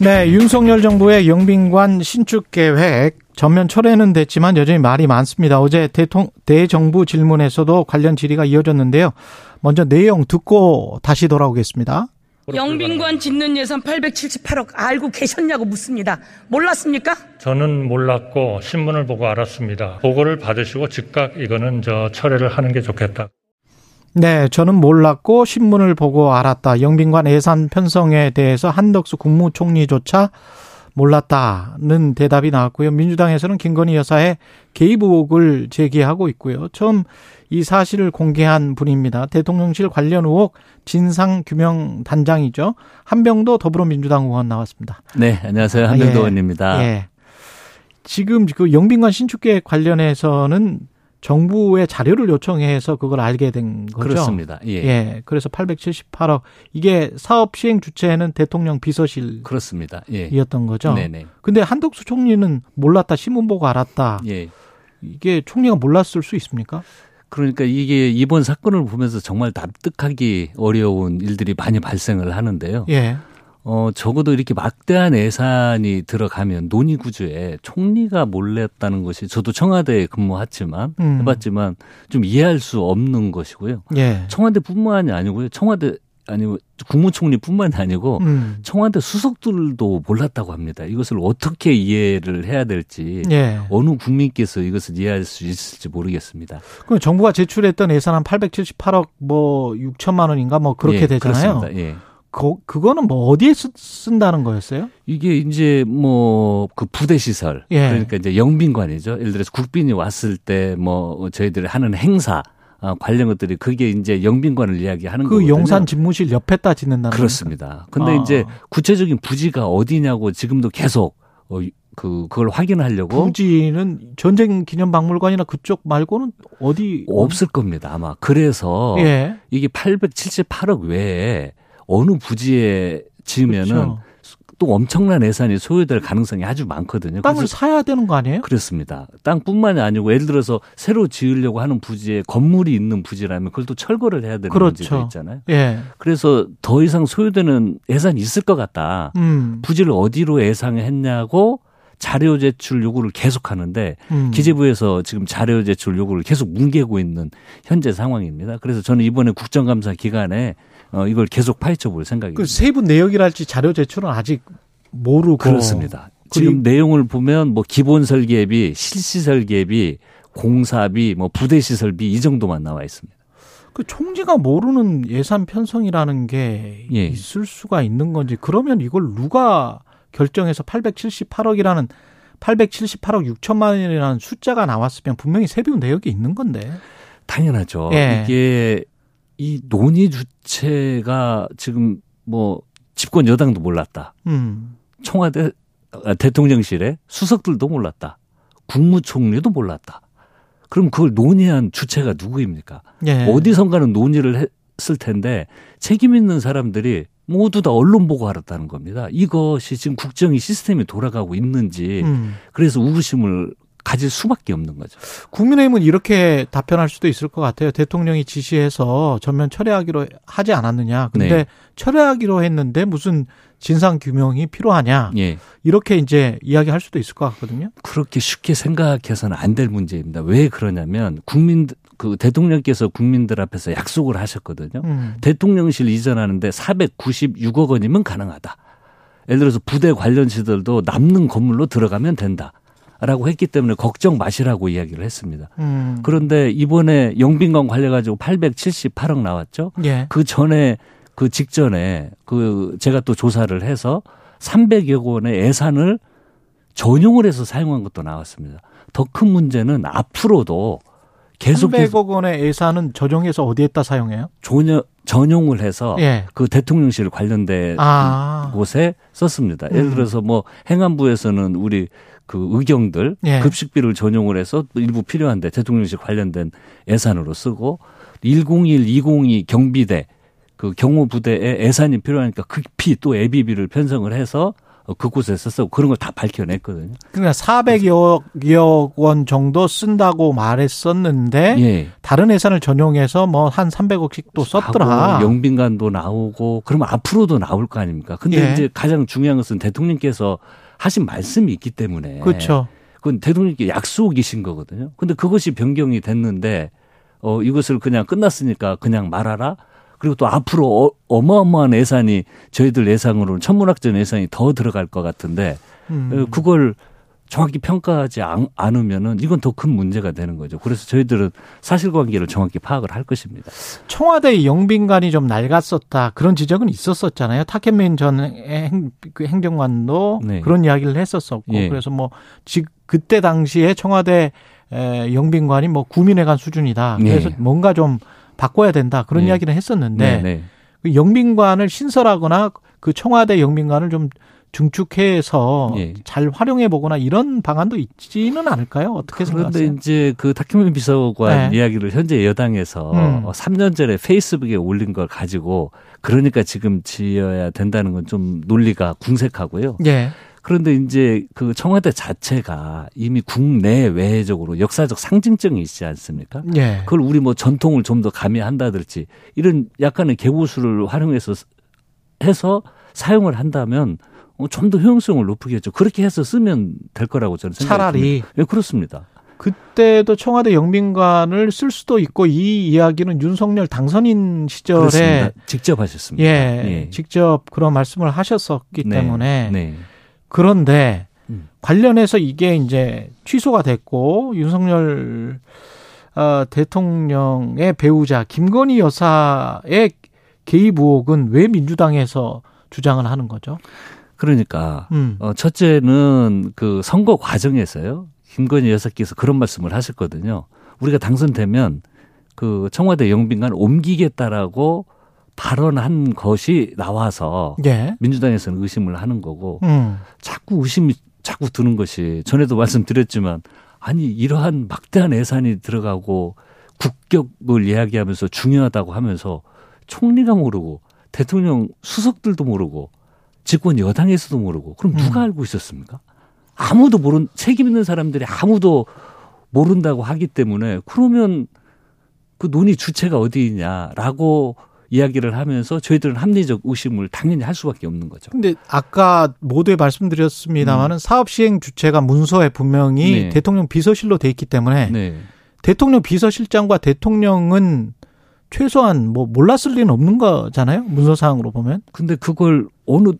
네, 윤석열 정부의 영빈관 신축 계획 전면 철회는 됐지만 여전히 말이 많습니다. 어제 대통 대정부 질문에서도 관련 질의가 이어졌는데요. 먼저 내용 듣고 다시 돌아오겠습니다. 영빈관 짓는 예산 878억 알고 계셨냐고 묻습니다. 몰랐습니까? 저는 몰랐고 신문을 보고 알았습니다. 보고를 받으시고 즉각 이거는 저 철회를 하는 게 좋겠다. 네, 저는 몰랐고 신문을 보고 알았다. 영빈관 예산 편성에 대해서 한덕수 국무총리조차 몰랐다는 대답이 나왔고요. 민주당에서는 김건희 여사의 개입 의혹을 제기하고 있고요. 처음 이 사실을 공개한 분입니다. 대통령실 관련 의혹 진상규명 단장이죠. 한병도 더불어민주당 의원 나왔습니다. 네, 안녕하세요. 아, 한병도 예. 의원입니다. 예. 지금 그 영빈관 신축계획 관련해서는 정부의 자료를 요청해서 그걸 알게 된 거죠. 그렇습니다. 예. 예. 그래서 878억 이게 사업 시행 주체는 대통령 비서실이었던 그렇습니다. 예. 거죠. 네네. 근데 한덕수 총리는 몰랐다 신문 보고 알았다. 예. 이게 총리가 몰랐을 수 있습니까? 그러니까 이게 이번 사건을 보면서 정말 납득하기 어려운 일들이 많이 발생을 하는데요. 예. 어, 적어도 이렇게 막대한 예산이 들어가면 논의 구조에 총리가 몰랐다는 것이 저도 청와대에 근무했지만 음. 해봤지만 좀 이해할 수 없는 것이고요. 예. 청와대뿐만이 아니고요. 청와대 아니고 국무총리뿐만이 아니고 음. 청와대 수석들도 몰랐다고 합니다. 이것을 어떻게 이해를 해야 될지 예. 어느 국민께서 이것을 이해할 수 있을지 모르겠습니다. 그럼 정부가 제출했던 예산 한 878억 뭐 6천만 원인가 뭐 그렇게 예, 되잖아요. 그렇습니다. 예. 그, 그거는 뭐 어디에 쓰, 쓴다는 거였어요? 이게 이제 뭐 그 부대 시설 예. 그러니까 이제 영빈관이죠. 예를 들어서 국빈이 왔을 때 뭐 저희들이 하는 행사 아, 관련 것들이 그게 이제 영빈관을 이야기하는 그 거거든요. 용산 집무실 옆에다 짓는다는 그렇습니다. 근데 아. 이제 구체적인 부지가 어디냐고 지금도 계속 어, 그 그걸 확인하려고 부지는 전쟁 기념 박물관이나 그쪽 말고는 어디 없을 겁니다. 아마 그래서 예. 이게 878억 외에 어느 부지에 지으면은 그렇죠. 또 엄청난 예산이 소요될 가능성이 아주 많거든요. 땅을 사야 되는 거 아니에요? 그렇습니다. 땅뿐만이 아니고 예를 들어서 새로 지으려고 하는 부지에 건물이 있는 부지라면 그걸 또 철거를 해야 되는 그렇죠. 문제도 있잖아요. 예. 그래서 더 이상 소요되는 예산이 있을 것 같다. 음. 부지를 어디로 예상했냐고 자료 제출 요구를 계속 하는데 음. 기재부에서 지금 자료 제출 요구를 계속 뭉개고 있는 현재 상황입니다. 그래서 저는 이번에 국정감사 기간에 어, 이걸 계속 파헤쳐 볼 생각입니다. 그 세부 내역이랄지 자료 제출은 아직 모르고 그렇습니다. 지금 내용을 보면 뭐 기본 설계비, 실시 설계비, 공사비, 뭐 부대 시설비 이 정도만 나와 있습니다. 그 총리가 모르는 예산 편성이라는 게 예. 있을 수가 있는 건지 그러면 이걸 누가 결정해서 878억이라는 878억 6천만 원이라는 숫자가 나왔으면 분명히 세부 내역이 있는 건데. 당연하죠. 예. 이게 이 논의 주체가 지금 뭐 집권 여당도 몰랐다. 음. 청와대 아, 대통령실에 수석들도 몰랐다. 국무총리도 몰랐다. 그럼 그걸 논의한 주체가 누구입니까? 예. 어디선가는 논의를 했을 텐데 책임 있는 사람들이 모두 다 언론 보고 알았다는 겁니다. 이것이 지금 국정이 시스템이 돌아가고 있는지 음. 그래서 우구심을 가질 수밖에 없는 거죠. 국민의힘은 이렇게 답변할 수도 있을 것 같아요. 대통령이 지시해서 전면 철회하기로 하지 않았느냐. 근데 네. 철회하기로 했는데 무슨 진상 규명이 필요하냐. 예. 이렇게 이제 이야기할 수도 있을 것 같거든요. 그렇게 쉽게 생각해서는 안 될 문제입니다. 왜 그러냐면 국민 그 대통령께서 국민들 앞에서 약속을 하셨거든요. 음. 대통령실 이전하는데 496억 원이면 가능하다. 예를 들어서 부대 관련 시설도 남는 건물로 들어가면 된다. 라고 했기 때문에 걱정 마시라고 이야기를 했습니다. 음. 그런데 이번에 영빈관 관련가지고 878억 나왔죠. 예. 그 전에 그 직전에 그 제가 또 조사를 해서 300여 원의 예산을 전용을 해서 사용한 것도 나왔습니다. 더 큰 문제는 앞으로도 계속해서 300억 원의 예산은 조정해서 어디에다 사용해요? 전용, 전용을 해서 예. 그 대통령실 관련된 아. 곳에 썼습니다. 예를 음. 들어서 뭐 행안부에서는 우리 그 의경들 예. 급식비를 전용을 해서 또 일부 필요한데 대통령실 관련된 예산으로 쓰고 101, 202 경비대 그 경호부대에 예산이 필요하니까 급히 또 예비비를 편성을 해서 어, 그곳에서 쓰고 그런 걸 다 밝혀냈거든요. 그러니까 400여 원 정도 쓴다고 말했었는데 예. 다른 예산을 전용해서 뭐 한 300억씩 또 썼더라. 영빈관도 나오고 그러면 앞으로도 나올 거 아닙니까? 근데 예. 이제 가장 중요한 것은 대통령께서 하신 말씀이 있기 때문에 그렇죠. 그건 대통령께 약속이신 거거든요. 근데 그것이 변경이 됐는데 어 이것을 그냥 끝났으니까 그냥 말하라. 그리고 또 앞으로 어, 마어마한 예산이 저희들 예상으로는 천문학적 예산이 더 들어갈 것 같은데 음. 어, 그걸 정확히 평가하지 않, 않으면은 이건 더 큰 문제가 되는 거죠. 그래서 저희들은 사실관계를 정확히 파악을 할 것입니다. 청와대 영빈관이 좀 낡았었다 그런 지적은 있었었잖아요. 타케민 전 행, 그 행정관도 네. 그런 이야기를 했었었고 예. 그래서 뭐 지, 그때 당시에 청와대 에, 영빈관이 뭐 구민회관 수준이다. 그래서 예. 뭔가 좀 바꿔야 된다 그런 예. 이야기를 했었는데 네, 네. 그 영빈관을 신설하거나 그 청와대 영빈관을 좀 중축해서 예. 잘 활용해 보거나 이런 방안도 있지는 않을까요? 어떻게 그런데 생각하세요? 이제 그 타키문 비서관 네. 이야기를 현재 여당에서 음. 어, 3년 전에 페이스북에 올린 걸 가지고 그러니까 지금 지어야 된다는 건 좀 논리가 궁색하고요. 예. 그런데 이제 그 청와대 자체가 이미 국내 외적으로 역사적 상징성이 있지 않습니까? 예. 그걸 우리 뭐 전통을 좀 더 가미한다든지 이런 약간의 개고수를 활용해서 해서 사용을 한다면 어, 좀 더 효용성을 높이겠죠. 그렇게 해서 쓰면 될 거라고 저는 생각합니다. 차라리. 예, 그렇습니다. 그때도 청와대 영빈관을 쓸 수도 있고 이 이야기는 윤석열 당선인 시절에 그렇습니다. 직접 하셨습니다. 예, 직접 그런 말씀을 하셨었기 네. 때문에 네. 그런데 음. 관련해서 이게 이제 취소가 됐고 윤석열 어, 대통령의 배우자 김건희 여사의 개입 의혹은 왜 민주당에서 주장을 하는 거죠? 그러니까 음. 어, 첫째는 그 선거 과정에서요. 김건희 여사께서 그런 말씀을 하셨거든요. 우리가 당선되면 그 청와대 영빈관 옮기겠다라고 발언한 것이 나와서 예. 민주당에서는 의심을 하는 거고 음. 자꾸 의심이 자꾸 드는 것이 전에도 말씀드렸지만 아니 이러한 막대한 예산이 들어가고 국격을 이야기하면서 중요하다고 하면서 총리가 모르고 대통령 수석들도 모르고 집권 여당에서도 모르고 그럼 누가 음. 알고 있었습니까? 아무도 모른 책임 있는 사람들이 아무도 모른다고 하기 때문에 그러면 그 논의 주체가 어디 있냐라고 이야기를 하면서 저희들은 합리적 의심을 당연히 할 수밖에 없는 거죠. 근데 아까 모두에 말씀드렸습니다만은 사업 시행 주체가 문서에 분명히 음. 네. 대통령 비서실로 돼 있기 때문에 네. 대통령 비서실장과 대통령은 최소한 뭐 몰랐을 리는 없는 거잖아요. 문서상으로 보면. 근데 그걸 어느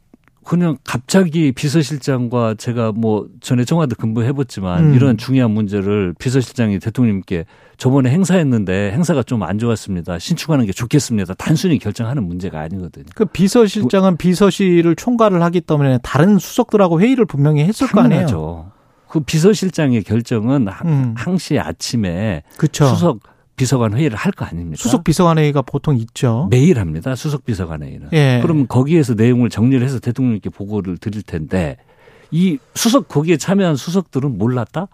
그냥 갑자기 비서실장과 제가 뭐 전에 청와대 근무해봤지만 음. 이런 중요한 문제를 비서실장이 대통령님께 저번에 행사했는데 행사가 좀 안 좋았습니다. 신축하는 게 좋겠습니다. 단순히 결정하는 문제가 아니거든요. 그 비서실장은 비서실을 총괄을 하기 때문에 다른 수석들하고 회의를 분명히 했을 거 아니에요. 당연하죠. 그 비서실장의 결정은 항- 음. 항시 아침에 그렇죠. 수석 비서관 회의를 할 거 아닙니까? 수석 비서관 회의가 보통 있죠. 매일 합니다. 수석 비서관 회의는. 예. 그러면 거기에서 내용을 정리를 해서 대통령께 보고를 드릴 텐데 이 수석 거기에 참여한 수석들은 몰랐다?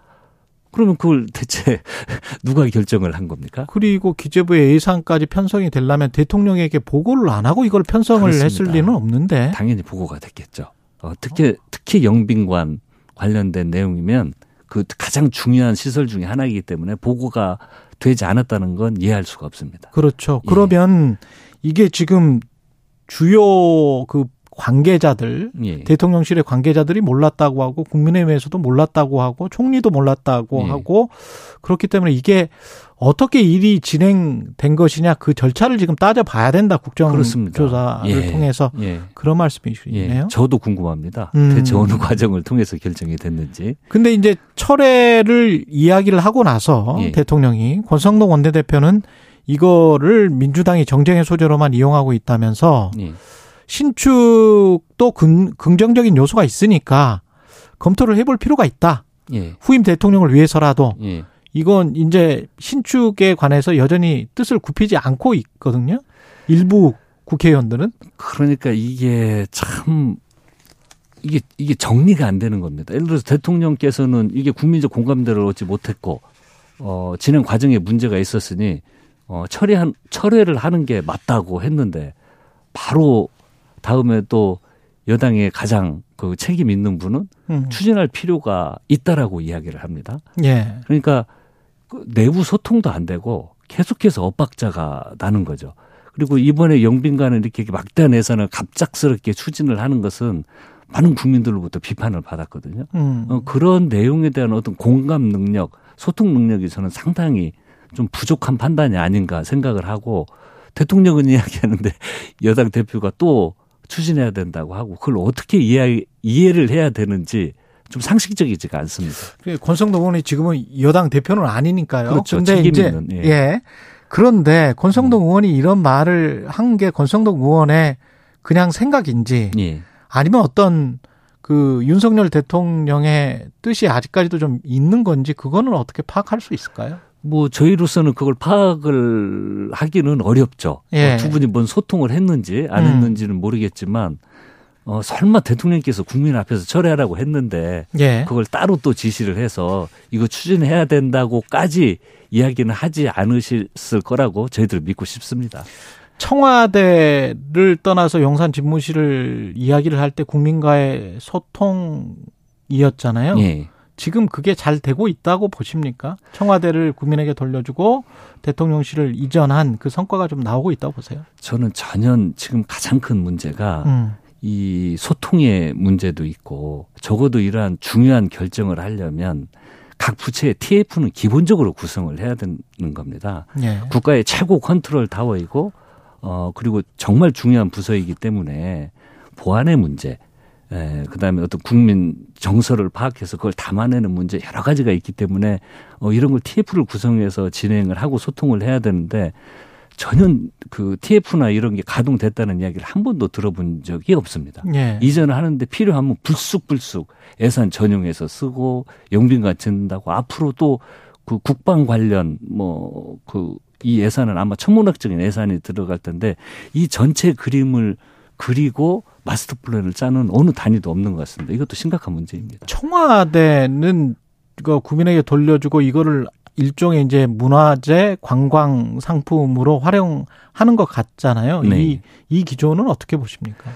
그러면 그걸 대체 누가 결정을 한 겁니까? 그리고 기재부의 예산까지 편성이 되려면 대통령에게 보고를 안 하고 이걸 편성을 그렇습니다. 했을 리는 없는데. 당연히 보고가 됐겠죠. 어, 특히 특히 영빈관 관련된 내용이면 그 가장 중요한 시설 중에 하나이기 때문에 보고가 되지 않았다는 건 이해할 수가 없습니다. 그렇죠. 예. 그러면 이게 지금 주요 그 관계자들 예. 대통령실의 관계자들이 몰랐다고 하고 국민의힘에서도 몰랐다고 하고 총리도 몰랐다고 예. 하고 그렇기 때문에 이게 어떻게 일이 진행된 것이냐 그 절차를 지금 따져봐야 된다. 국정조사를 예. 통해서 예. 그런 말씀이시네요. 예. 저도 궁금합니다. 음. 대체 어느 과정을 통해서 결정이 됐는지. 근데 이제 철회를 이야기를 하고 나서 예. 대통령이 권성동 원내대표는 이거를 민주당이 정쟁의 소재로만 이용하고 있다면서 예. 신축도 긍, 긍정적인 요소가 있으니까 검토를 해볼 필요가 있다. 예. 후임 대통령을 위해서라도 예. 이건 이제 신축에 관해서 여전히 뜻을 굽히지 않고 있거든요. 일부 국회의원들은 그러니까 이게 참 이게 이게 정리가 안 되는 겁니다. 예를 들어서 대통령께서는 이게 국민적 공감대를 얻지 못했고 어 진행 과정에 문제가 있었으니 어 철회한 철회를 하는 게 맞다고 했는데 바로 다음에 또 여당의 가장 그 책임 있는 분은 음. 추진할 필요가 있다라고 이야기를 합니다. 예. 그러니까 그 내부 소통도 안 되고 계속해서 엇박자가 나는 거죠. 그리고 이번에 영빈관을 이렇게 막대한 예산을 갑작스럽게 추진을 하는 것은 많은 국민들로부터 비판을 받았거든요. 음. 어, 그런 내용에 대한 어떤 공감 능력, 소통 능력이 저는 상당히 좀 부족한 판단이 아닌가 생각을 하고 대통령은 이야기하는데 여당 대표가 또 추진해야 된다고 하고 그걸 어떻게 이해, 이해를 해야 되는지 좀 상식적이지가 않습니다. 그 권성동 의원이 지금은 여당 대표는 아니니까요. 그렇죠. 근데 이제 있는, 예. 음. 예. 그런데 권성동 의원이 이런 말을 한 게 권성동 의원의 그냥 생각인지 예. 아니면 어떤 그 윤석열 대통령의 뜻이 아직까지도 좀 있는 건지 그거는 어떻게 파악할 수 있을까요? 뭐 저희로서는 그걸 파악을 하기는 어렵죠. 예. 어, 두 분이 뭔 소통을 했는지 안 음. 했는지는 모르겠지만 어, 설마 대통령께서 국민 앞에서 철회하라고 했는데 예. 그걸 따로 또 지시를 해서 이거 추진해야 된다고까지 이야기는 하지 않으셨을 거라고 저희들 믿고 싶습니다. 청와대를 떠나서 용산 집무실을 이야기를 할 때 국민과의 소통이었잖아요. 예. 지금 그게 잘 되고 있다고 보십니까? 청와대를 국민에게 돌려주고 대통령실을 이전한 그 성과가 좀 나오고 있다고 보세요. 저는 전혀 지금 가장 큰 문제가 음. 이 소통의 문제도 있고 적어도 이러한 중요한 결정을 하려면 각 부처의 TF는 기본적으로 구성을 해야 되는 겁니다. 예. 국가의 최고 컨트롤 타워이고 어 그리고 정말 중요한 부서이기 때문에 보안의 문제, 에, 그다음에 어떤 국민 정서를 파악해서 그걸 담아내는 문제 여러 가지가 있기 때문에 어 이런 걸 TF를 구성해서 진행을 하고 소통을 해야 되는데 전혀 그 TF나 이런 게 가동됐다는 이야기를 한 번도 들어본 적이 없습니다. 예. 이전을 하는데 필요하면 불쑥불쑥 예산 전용해서 쓰고 용빈 갖춘다고 앞으로 또 그 국방 관련 뭐그 이 예산은 아마 천문학적인 예산이 들어갈 텐데 이 전체 그림을 그리고 마스터 플랜을 짜는 어느 단위도 없는 것 같습니다. 이것도 심각한 문제입니다. 청와대는 그 국민에게 돌려주고 이거를 일종의 이제 문화재 관광 상품으로 활용하는 것 같잖아요. 네. 이, 이 기조는 어떻게 보십니까?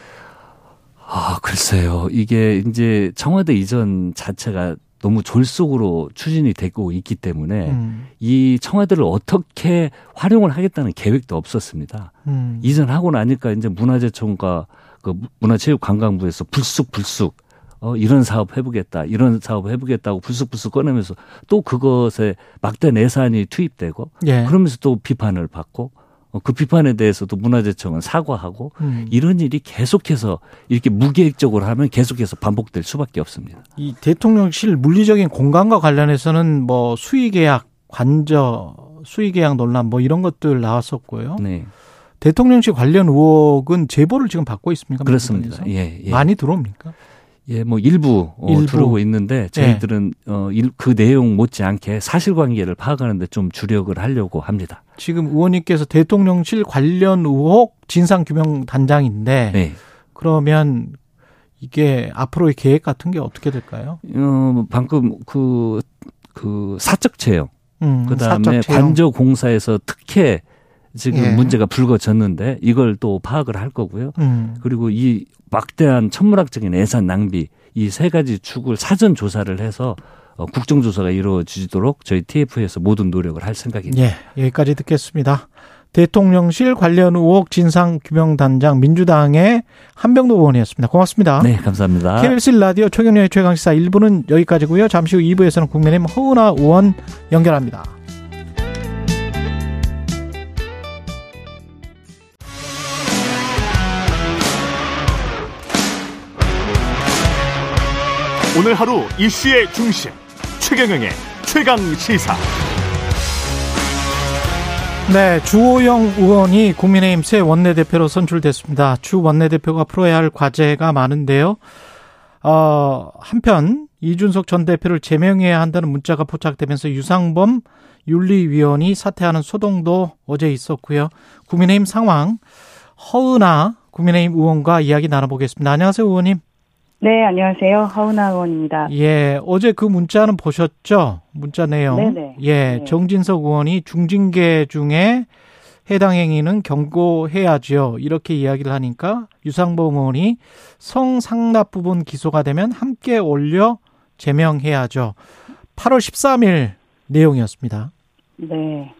아, 글쎄요. 이게 이제 청와대 이전 자체가 너무 졸속으로 추진이 되고 있기 때문에 음, 이 청와대를 어떻게 활용을 하겠다는 계획도 없었습니다. 음. 이전하고 나니까 이제 문화재청과 그 문화체육관광부에서 불쑥불쑥 어 이런 사업 해보겠다, 이런 사업 해보겠다고 불쑥불쑥 꺼내면서 또 그것에 막대한 예산이 투입되고 예. 그러면서 또 비판을 받고 어, 그 비판에 대해서도 문화재청은 사과하고 음. 이런 일이 계속해서 이렇게 무계획적으로 하면 계속해서 반복될 수밖에 없습니다. 이 대통령실 물리적인 공간과 관련해서는 뭐 수의계약 관저 수의계약 논란 뭐 이런 것들 나왔었고요. 네, 대통령실 관련 의혹은 제보를 지금 받고 있습니까? 그렇습니다. 예, 예. 많이 들어옵니까? 예, 뭐 일부, 어, 일부. 들어오고 있는데 저희들은 어, 일, 그 내용 못지않게 사실관계를 파악하는데 좀 주력을 하려고 합니다. 지금 의원님께서 대통령실 관련 의혹 진상규명 단장인데 네. 그러면 이게 앞으로의 계획 같은 게 어떻게 될까요? 어, 방금 그, 그 사적 채용, 음, 그 다음에 사적 채용. 관저 공사에서 특혜 지금 예. 문제가 불거졌는데 이걸 또 파악을 할 거고요. 음, 그리고 이 막대한 천문학적인 예산 낭비 이 세 가지 축을 사전 조사를 해서 어, 국정조사가 이루어지도록 저희 TF에서 모든 노력을 할 생각입니다. 예, 여기까지 듣겠습니다. 대통령실 관련 의혹 진상규명단장 민주당의 한병도 의원이었습니다. 고맙습니다. 네, 감사합니다. KBS 라디오 최경련의 최강시사 1부는 여기까지고요. 잠시 후 2부에서는 국민의힘 허은하 의원 연결합니다. 오늘 하루 이슈의 중심 최경영의 최강 시사. 네, 주호영 의원이 국민의힘 새 원내대표로 선출됐습니다. 주 원내대표가 풀어야 할 과제가 많은데요. 어, 한편 이준석 전 대표를 제명해야 한다는 문자가 포착되면서 유상범 윤리위원이 사퇴하는 소동도 어제 있었고요. 국민의힘 상황 허은아 국민의힘 의원과 이야기 나눠보겠습니다. 안녕하세요, 의원님. 네, 안녕하세요. 하은아 의원입니다. 예, 어제 그 문자는 보셨죠? 문자 내용. 네네. 예, 네. 정진석 의원이 중징계 중에 해당 행위는 경고해야죠. 이렇게 이야기를 하니까 유상범 의원이 성상납 부분 기소가 되면 함께 올려 제명해야죠. 8월 13일 내용이었습니다. 네.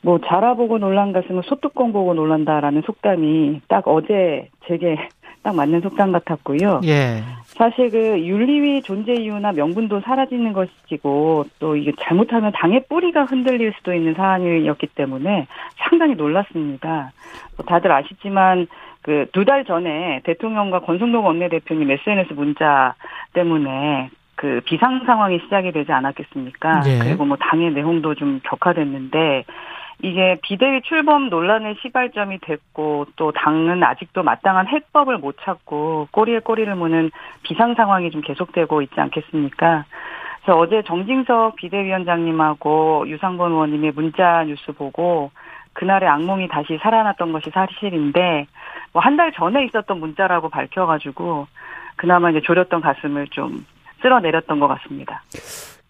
뭐 자라 보고 놀란 가슴은 소뚜껑 보고 놀란다라는 속담이 딱 어제 제게 딱 맞는 속담 같았고요. 예. 사실 그 윤리위 존재 이유나 명분도 사라지는 것이고 또 이게 잘못하면 당의 뿌리가 흔들릴 수도 있는 사안이었기 때문에 상당히 놀랐습니다. 뭐 다들 아시지만 그 두 달 전에 대통령과 권성동 원내대표님 SNS 문자 때문에 그 비상 상황이 시작이 되지 않았겠습니까? 예. 그리고 뭐 당의 내홍도 좀 격화됐는데 이게 비대위 출범 논란의 시발점이 됐고 또 당은 아직도 마땅한 해법을 못 찾고 꼬리에 꼬리를 무는 비상 상황이 좀 계속되고 있지 않겠습니까? 그래서 어제 정진석 비대위원장님하고 유상범 의원님의 문자 뉴스 보고 그날의 악몽이 다시 살아났던 것이 사실인데 뭐 한 달 전에 있었던 문자라고 밝혀가지고 그나마 이제 졸였던 가슴을 좀 쓸어내렸던 것 같습니다.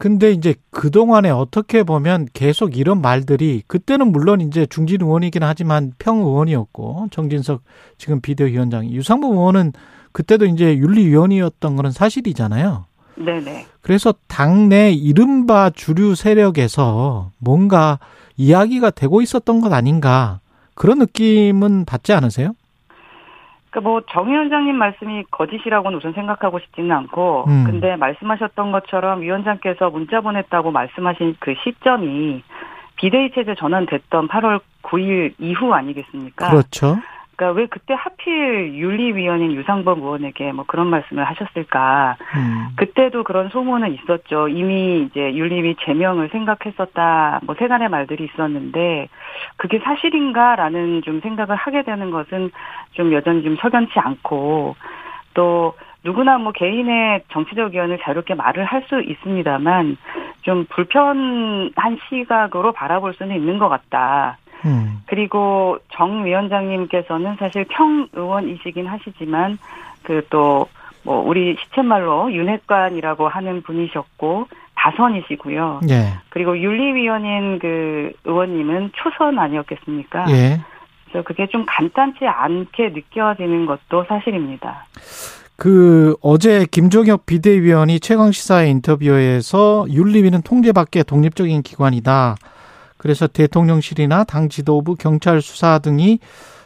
근데 이제 그동안에 어떻게 보면 계속 이런 말들이 그때는 물론 이제 중진 의원이긴 하지만 평 의원이었고 정진석 지금 비대위원장이 유상범 의원은 그때도 이제 윤리위원이었던 거는 사실이잖아요. 네네. 그래서 당내 이른바 주류 세력에서 뭔가 이야기가 되고 있었던 것 아닌가 그런 느낌은 받지 않으세요? 그러니까 뭐 정 위원장님 말씀이 거짓이라고는 우선 생각하고 싶지는 않고 음. 근데 말씀하셨던 것처럼 위원장께서 문자 보냈다고 말씀하신 그 시점이 비대위 체제 전환됐던 8월 9일 이후 아니겠습니까? 그렇죠. 그러니까 왜 그때 하필 윤리위원인 유상범 의원에게 뭐 그런 말씀을 하셨을까? 음. 그때도 그런 소문은 있었죠. 이미 이제 윤리위 제명을 생각했었다. 뭐 세간의 말들이 있었는데 그게 사실인가라는 좀 생각을 하게 되는 것은 좀 여전히 좀 석연치 않고 또 누구나 뭐 개인의 정치적 의견을 자유롭게 말을 할 수 있습니다만 좀 불편한 시각으로 바라볼 수는 있는 것 같다. 음. 그리고 정 위원장님께서는 사실 평 의원이시긴 하시지만 그또 뭐 우리 시쳇말로 윤핵관이라고 하는 분이셨고 다선이시고요. 예. 그리고 윤리위원인 그 의원님은 초선 아니었겠습니까? 예. 그래서 그게 좀 간단치 않게 느껴지는 것도 사실입니다. 그 어제 김종혁 비대위원이 최강 시사의 인터뷰에서 윤리위는 통제밖에 독립적인 기관이다. 그래서 대통령실이나 당 지도부, 경찰 수사 등이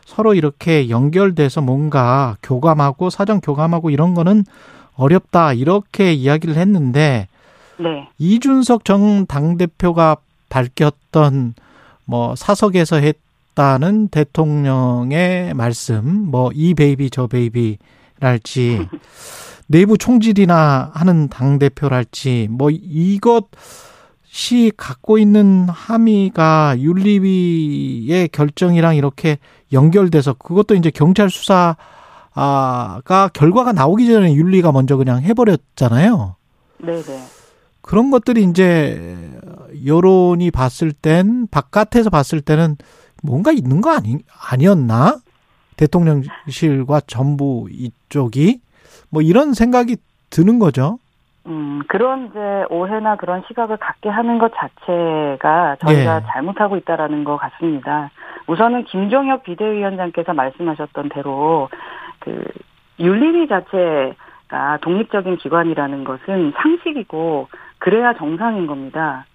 서로 이렇게 연결돼서 뭔가 교감하고 사전 교감하고 이런 거는 어렵다 이렇게 이야기를 했는데 네. 이준석 전 당대표가 밝혔던 뭐 사석에서 했다는 대통령의 말씀 뭐 이 베이비 저 베이비랄지 내부 총질이나 하는 당대표랄지 뭐 이것 이 갖고 있는 함의가 윤리위의 결정이랑 이렇게 연결돼서 그것도 이제 경찰 수사가 결과가 나오기 전에 윤리가 먼저 그냥 해버렸잖아요. 네네. 그런 것들이 이제 여론이 봤을 땐 바깥에서 봤을 때는 뭔가 있는 거 아니 아니었나? 대통령실과 정부 이쪽이 뭐 이런 생각이 드는 거죠. 음, 그런 이제 오해나 그런 시각을 갖게 하는 것 자체가 저희가 예. 잘못하고 있다라는 것 같습니다. 우선은 김종혁 비대위원장께서 말씀하셨던 대로 그 윤리위 자체가 독립적인 기관이라는 것은 상식이고 그래야 정상인 겁니다.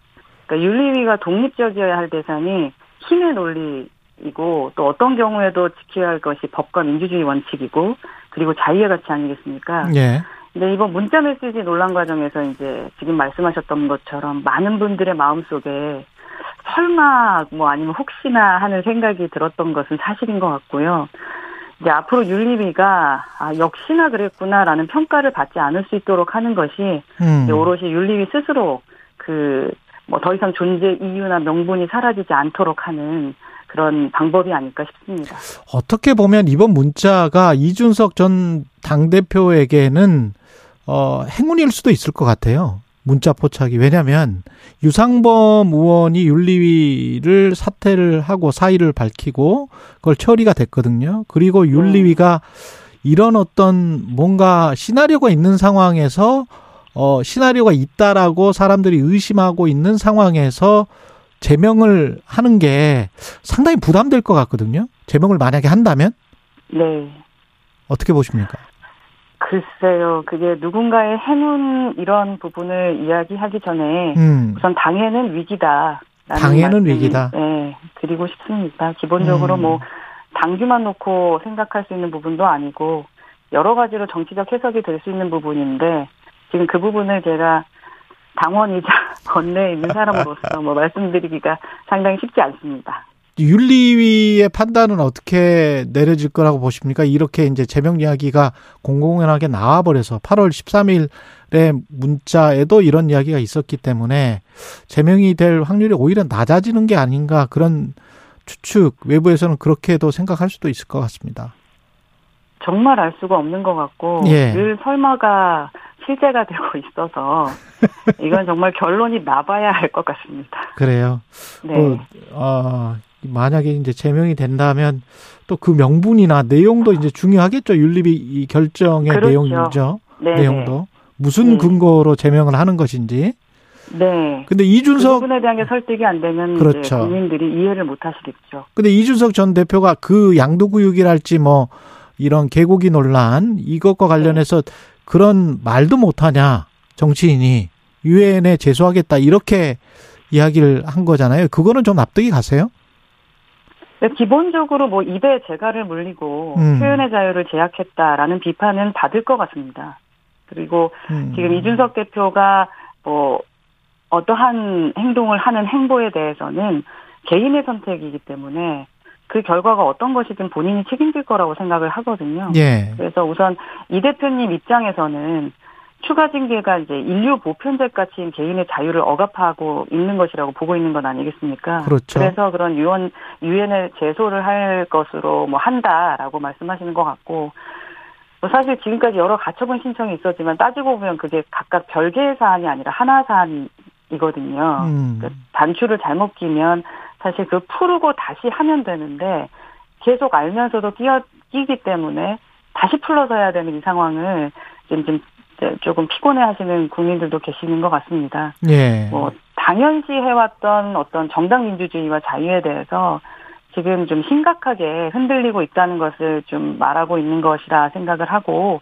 그러니까 윤리위가 독립적이어야 할 대상이 힘의 논리이고 또 어떤 경우에도 지켜야 할 것이 법과 민주주의 원칙이고 그리고 자유의 가치 아니겠습니까? 예. 근데 이번 문자 메시지 논란 과정에서 이제 지금 말씀하셨던 것처럼 많은 분들의 마음속에 설마 뭐 아니면 혹시나 하는 생각이 들었던 것은 사실인 것 같고요. 이제 앞으로 윤리위가 아 역시나 그랬구나라는 평가를 받지 않을 수 있도록 하는 것이 음. 오롯이 윤리위 스스로 그 뭐 더 이상 존재 이유나 명분이 사라지지 않도록 하는 그런 방법이 아닐까 싶습니다. 어떻게 보면 이번 문자가 이준석 전 당대표에게는 어, 행운일 수도 있을 것 같아요. 문자 포착이. 왜냐하면 유상범 의원이 윤리위를 사퇴를 하고 사의를 밝히고 그걸 처리가 됐거든요. 그리고 윤리위가 이런 어떤 뭔가 시나리오가 있는 상황에서 어, 시나리오가 있다라고 사람들이 의심하고 있는 상황에서 제명을 하는 게 상당히 부담될 것 같거든요. 제명을 만약에 한다면 네. 어떻게 보십니까? 글쎄요, 그게 누군가의 행운 이런 부분을 이야기하기 전에 음. 우선 당해는 위기다. 당해는 위기다. 네, 드리고 싶습니다. 기본적으로 음. 뭐 당규만 놓고 생각할 수 있는 부분도 아니고 여러 가지로 정치적 해석이 될 수 있는 부분인데 지금 그 부분을 제가 당원이자 건내에 있는 사람으로서 뭐 말씀드리기가 상당히 쉽지 않습니다. 윤리위의 판단은 어떻게 내려질 거라고 보십니까? 이렇게 이제 제명 이야기가 공공연하게 나와버려서 8월 13일에 문자에도 이런 이야기가 있었기 때문에 제명이 될 확률이 오히려 낮아지는 게 아닌가 그런 추측 외부에서는 그렇게도 생각할 수도 있을 것 같습니다. 정말 알 수가 없는 것 같고 예. 늘 설마가 실제가 되고 있어서 이건 정말 결론이 나봐야 할 것 같습니다. 그래요. 네. 뭐, 아, 만약에 이제 제명이 된다면 또 그 명분이나 내용도 이제 중요하겠죠. 윤리비 이 결정의 그렇죠. 내용이죠. 네, 내용도 무슨 네. 근거로 제명을 하는 것인지. 네. 근데 그 이준석 부분에 대한 게 설득이 안 되면 그렇죠. 국민들이 이해를 못 하시겠죠. 근데 이준석 전 대표가 그 양도구역이랄지 뭐 이런 개고기 논란 이것과 관련해서 그런 말도 못 하냐 정치인이 유엔에 제소하겠다 이렇게 이야기를 한 거잖아요. 그거는 좀 납득이 가세요? 기본적으로 뭐 입에 재갈을 물리고 음. 표현의 자유를 제약했다라는 비판은 받을 것 같습니다. 그리고 음. 지금 이준석 대표가 뭐 어떠한 행동을 하는 행보에 대해서는 개인의 선택이기 때문에 그 결과가 어떤 것이든 본인이 책임질 거라고 생각을 하거든요. 예. 그래서 우선 이 대표님 입장에서는 추가 징계가 이제 인류 보편적 가치인 개인의 자유를 억압하고 있는 것이라고 보고 있는 건 아니겠습니까? 그렇죠. 래서 그런 유언 유엔에 제소를 할 것으로 뭐 한다라고 말씀하시는 것 같고 뭐 사실 지금까지 여러 가처분 신청이 있었지만 따지고 보면 그게 각각 별개의 사안이 아니라 하나 사안이거든요. 음. 그 단추를 잘못 끼면 사실 그 풀고 다시 하면 되는데 계속 알면서도 끼어 끼기 때문에 다시 풀러서 해야 되는 이 상황을 지금 좀 조금 피곤해하시는 국민들도 계시는 것 같습니다. 예. 뭐 당연시 해왔던 어떤 정당 민주주의와 자유에 대해서 지금 좀 심각하게 흔들리고 있다는 것을 좀 말하고 있는 것이라 생각을 하고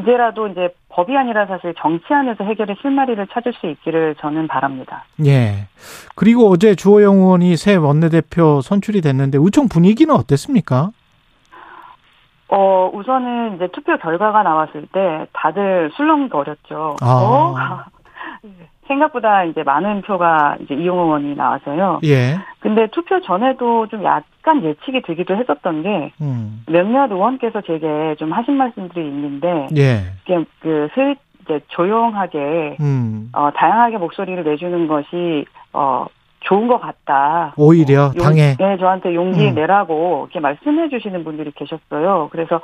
이제라도 이제 법이 아니라 사실 정치 안에서 해결의 실마리를 찾을 수 있기를 저는 바랍니다. 예. 그리고 어제 주호영 의원이 새 원내대표 선출이 됐는데 의총 분위기는 어땠습니까? 어, 우선은 이제 투표 결과가 나왔을 때 다들 술렁거렸죠. 아. 어? 생각보다 이제 많은 표가 이제 이용호 의원이 나와서요. 예. 근데 투표 전에도 좀 약간 예측이 되기도 했었던 게 음. 몇몇 의원께서 제게 좀 하신 말씀들이 있는데 예. 그냥 그 스, 이제 조용하게 음. 어, 다양하게 목소리를 내주는 것이 어, 좋은 것 같다. 오히려 용- 당에 네, 저한테 용기 음. 내라고 이렇게 말씀해 주시는 분들이 계셨어요. 그래서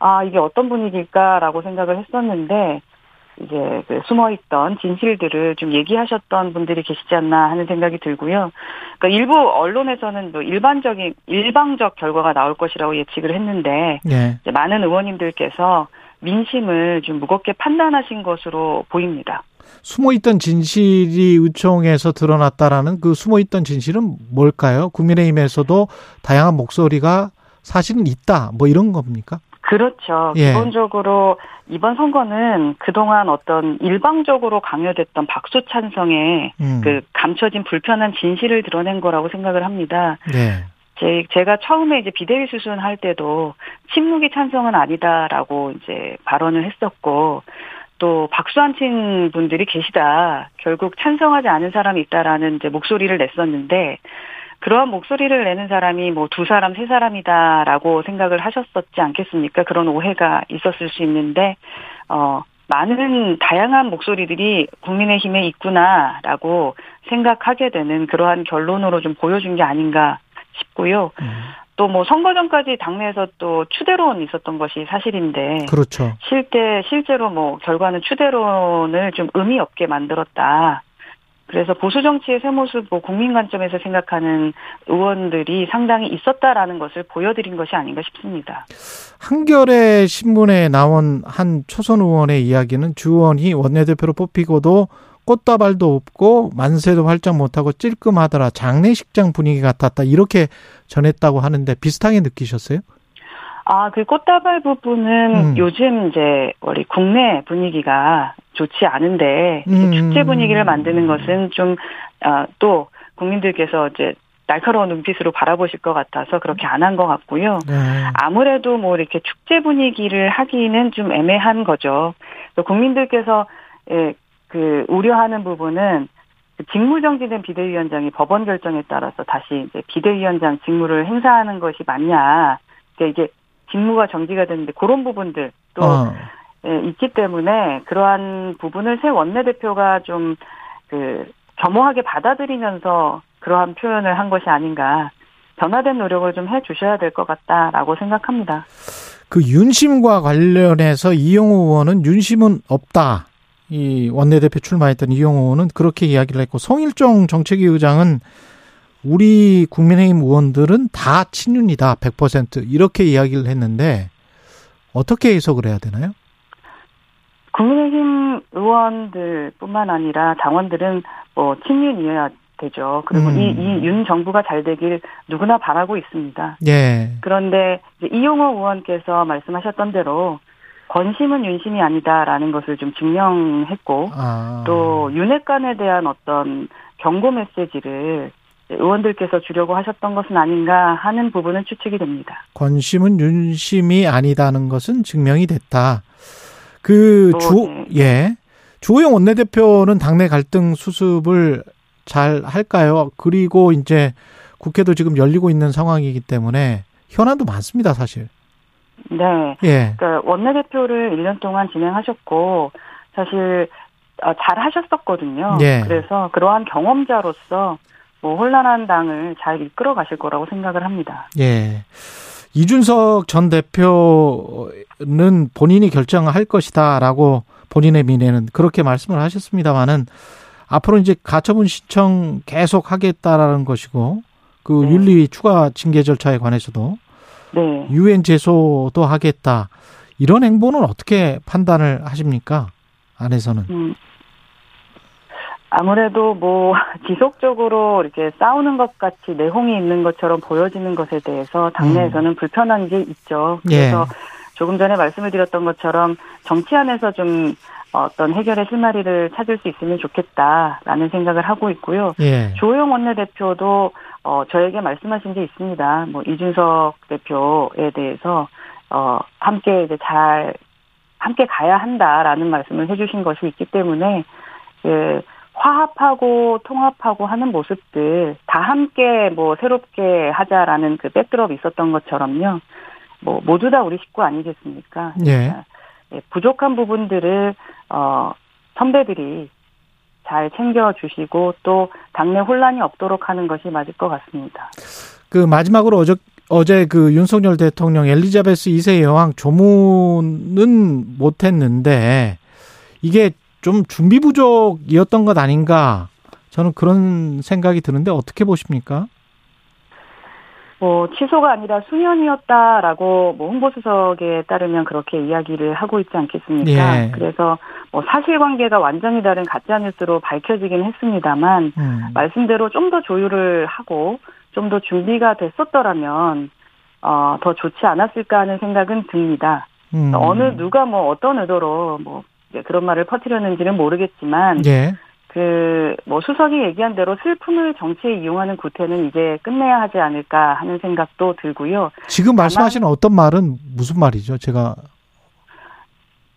아 이게 어떤 분위기일까라고 생각을 했었는데 이제 그 숨어있던 진실들을 좀 얘기하셨던 분들이 계시지 않나 하는 생각이 들고요. 그러니까 일부 언론에서는 뭐 일반적인 일방적 결과가 나올 것이라고 예측을 했는데 예. 이제 많은 의원님들께서 민심을 좀 무겁게 판단하신 것으로 보입니다. 숨어있던 진실이 의총에서 드러났다라는 그 숨어있던 진실은 뭘까요? 국민의힘에서도 다양한 목소리가 사실은 있다. 뭐 이런 겁니까? 그렇죠. 예. 기본적으로 이번 선거는 그동안 어떤 일방적으로 강요됐던 박수 찬성에 음. 그 감춰진 불편한 진실을 드러낸 거라고 생각을 합니다. 네. 제, 제가 처음에 이제 비대위 수순할 때도 침묵이 찬성은 아니다라고 이제 발언을 했었고 또 박수 안 친 분들이 계시다. 결국 찬성하지 않은 사람이 있다라는 이제 목소리를 냈었는데 그러한 목소리를 내는 사람이 뭐 두 사람, 세 사람이다라고 생각을 하셨었지 않겠습니까? 그런 오해가 있었을 수 있는데, 어, 많은 다양한 목소리들이 국민의힘에 있구나라고 생각하게 되는 그러한 결론으로 좀 보여준 게 아닌가 싶고요. 또 뭐 선거 전까지 당내에서 또 추대론 있었던 것이 사실인데 그렇죠. 실제 실제로 뭐 결과는 추대론을 좀 의미 없게 만들었다. 그래서 보수 정치의 새 모습, 뭐 국민 관점에서 생각하는 의원들이 상당히 있었다라는 것을 보여드린 것이 아닌가 싶습니다. 한겨레 신문에 나온 한 초선 의원의 이야기는 주 의원이 원내대표로 뽑히고도 꽃다발도 없고 만세도 활짝 못하고 찔끔하더라 장례식장 분위기 같았다 이렇게 전했다고 하는데 비슷하게 느끼셨어요? 아, 그 꽃다발 부분은 음. 요즘 이제 우리 국내 분위기가 좋지 않은데 음. 축제 분위기를 만드는 것은 좀 아, 또 국민들께서 이제 날카로운 눈빛으로 바라보실 것 같아서 그렇게 안 한 것 같고요. 네. 아무래도 뭐 이렇게 축제 분위기를 하기는 좀 애매한 거죠. 국민들께서 예, 그 우려하는 부분은 그 직무정지된 비대위원장이 법원 결정에 따라서 다시 이제 비대위원장 직무를 행사하는 것이 맞냐. 그러니까 이게 직무가 정지가 됐는데 그런 부분들 또 어. 예, 있기 때문에 그러한 부분을 새 원내대표가 좀 그 겸허하게 받아들이면서 그러한 표현을 한 것이 아닌가. 변화된 노력을 좀 해 주셔야 될 것 같다라고 생각합니다. 그 윤심과 관련해서 이용호 의원은 윤심은 없다. 이 원내대표 출마했던 이용호 의원은 그렇게 이야기를 했고 송일종 정책위 의장은 우리 국민의힘 의원들은 다 친윤이다. 100% 이렇게 이야기를 했는데 어떻게 해석을 해야 되나요? 국민의힘 의원들뿐만 아니라 당원들은 뭐 친윤이어야 되죠. 그리고 음. 이 이 윤 정부가 잘 되길 누구나 바라고 있습니다. 예. 그런데 이용호 의원께서 말씀하셨던 대로 권심은 윤심이 아니다라는 것을 좀 증명했고 아. 또 윤핵관에 대한 어떤 경고 메시지를 의원들께서 주려고 하셨던 것은 아닌가 하는 부분은 추측이 됩니다. 권심은 윤심이 아니다는 것은 증명이 됐다. 그 또, 주, 네. 예. 주호영 원내대표는 당내 갈등 수습을 잘 할까요? 그리고 이제 국회도 지금 열리고 있는 상황이기 때문에 현안도 많습니다, 사실. 네. 예. 그러니까 원내대표를 1년 동안 진행하셨고 사실 어, 잘 하셨었거든요. 예. 그래서 그러한 경험자로서 뭐 혼란한 당을 잘 이끌어 가실 거라고 생각을 합니다. 예. 이준석 전 대표는 본인이 결정할 것이다라고 본인의 미래는 그렇게 말씀을 하셨습니다만은 앞으로 이제 가처분 신청 계속 하겠다라는 것이고 그 네. 윤리 추가 징계 절차에 관해서도 네. 유엔 제소도 하겠다. 이런 행보는 어떻게 판단을 하십니까? 안에서는. 음, 아무래도 뭐 지속적으로 이렇게 싸우는 것 같이 내홍이 있는 것처럼 보여지는 것에 대해서 당내에서는 불편한 게 있죠. 그래서 조금 전에 말씀을 드렸던 것처럼 정치 안에서 좀 어떤 해결의 실마리를 찾을 수 있으면 좋겠다라는 생각을 하고 있고요. 예. 조영 원내대표도 어 저에게 말씀하신 게 있습니다. 뭐 이준석 대표에 대해서 어 함께 이제 잘 함께 가야 한다라는 말씀을 해주신 것이 있기 때문에 그 화합하고 통합하고 하는 모습들 다 함께 뭐 새롭게 하자라는 그 백드롭이 있었던 것처럼요. 뭐 모두 다 우리 식구 아니겠습니까? 예. 예, 부족한 부분들을 어 선배들이 잘 챙겨 주시고 또 당내 혼란이 없도록 하는 것이 맞을 것 같습니다. 그 마지막으로 어제 어제 그 윤석열 대통령 엘리자베스 2세 여왕 조문은 못했는데 이게 좀 준비 부족이었던 것 아닌가 저는 그런 생각이 드는데 어떻게 보십니까? 뭐 취소가 아니라 수년이었다라고 뭐 홍보수석에 따르면 그렇게 이야기를 하고 있지 않겠습니까? 예. 그래서 뭐 사실관계가 완전히 다른 가짜 뉴스로 밝혀지긴 했습니다만 음. 말씀대로 좀 더 조율을 하고 좀 더 준비가 됐었더라면 어, 더 좋지 않았을까 하는 생각은 듭니다. 음. 어느 누가 뭐 어떤 의도로 뭐 그런 말을 퍼뜨렸는지는 모르겠지만 예. 그 뭐 수석이 얘기한 대로 슬픔을 정치에 이용하는 구태는 이제 끝내야 하지 않을까 하는 생각도 들고요. 지금 말씀하시는 어떤 말은 무슨 말이죠? 제가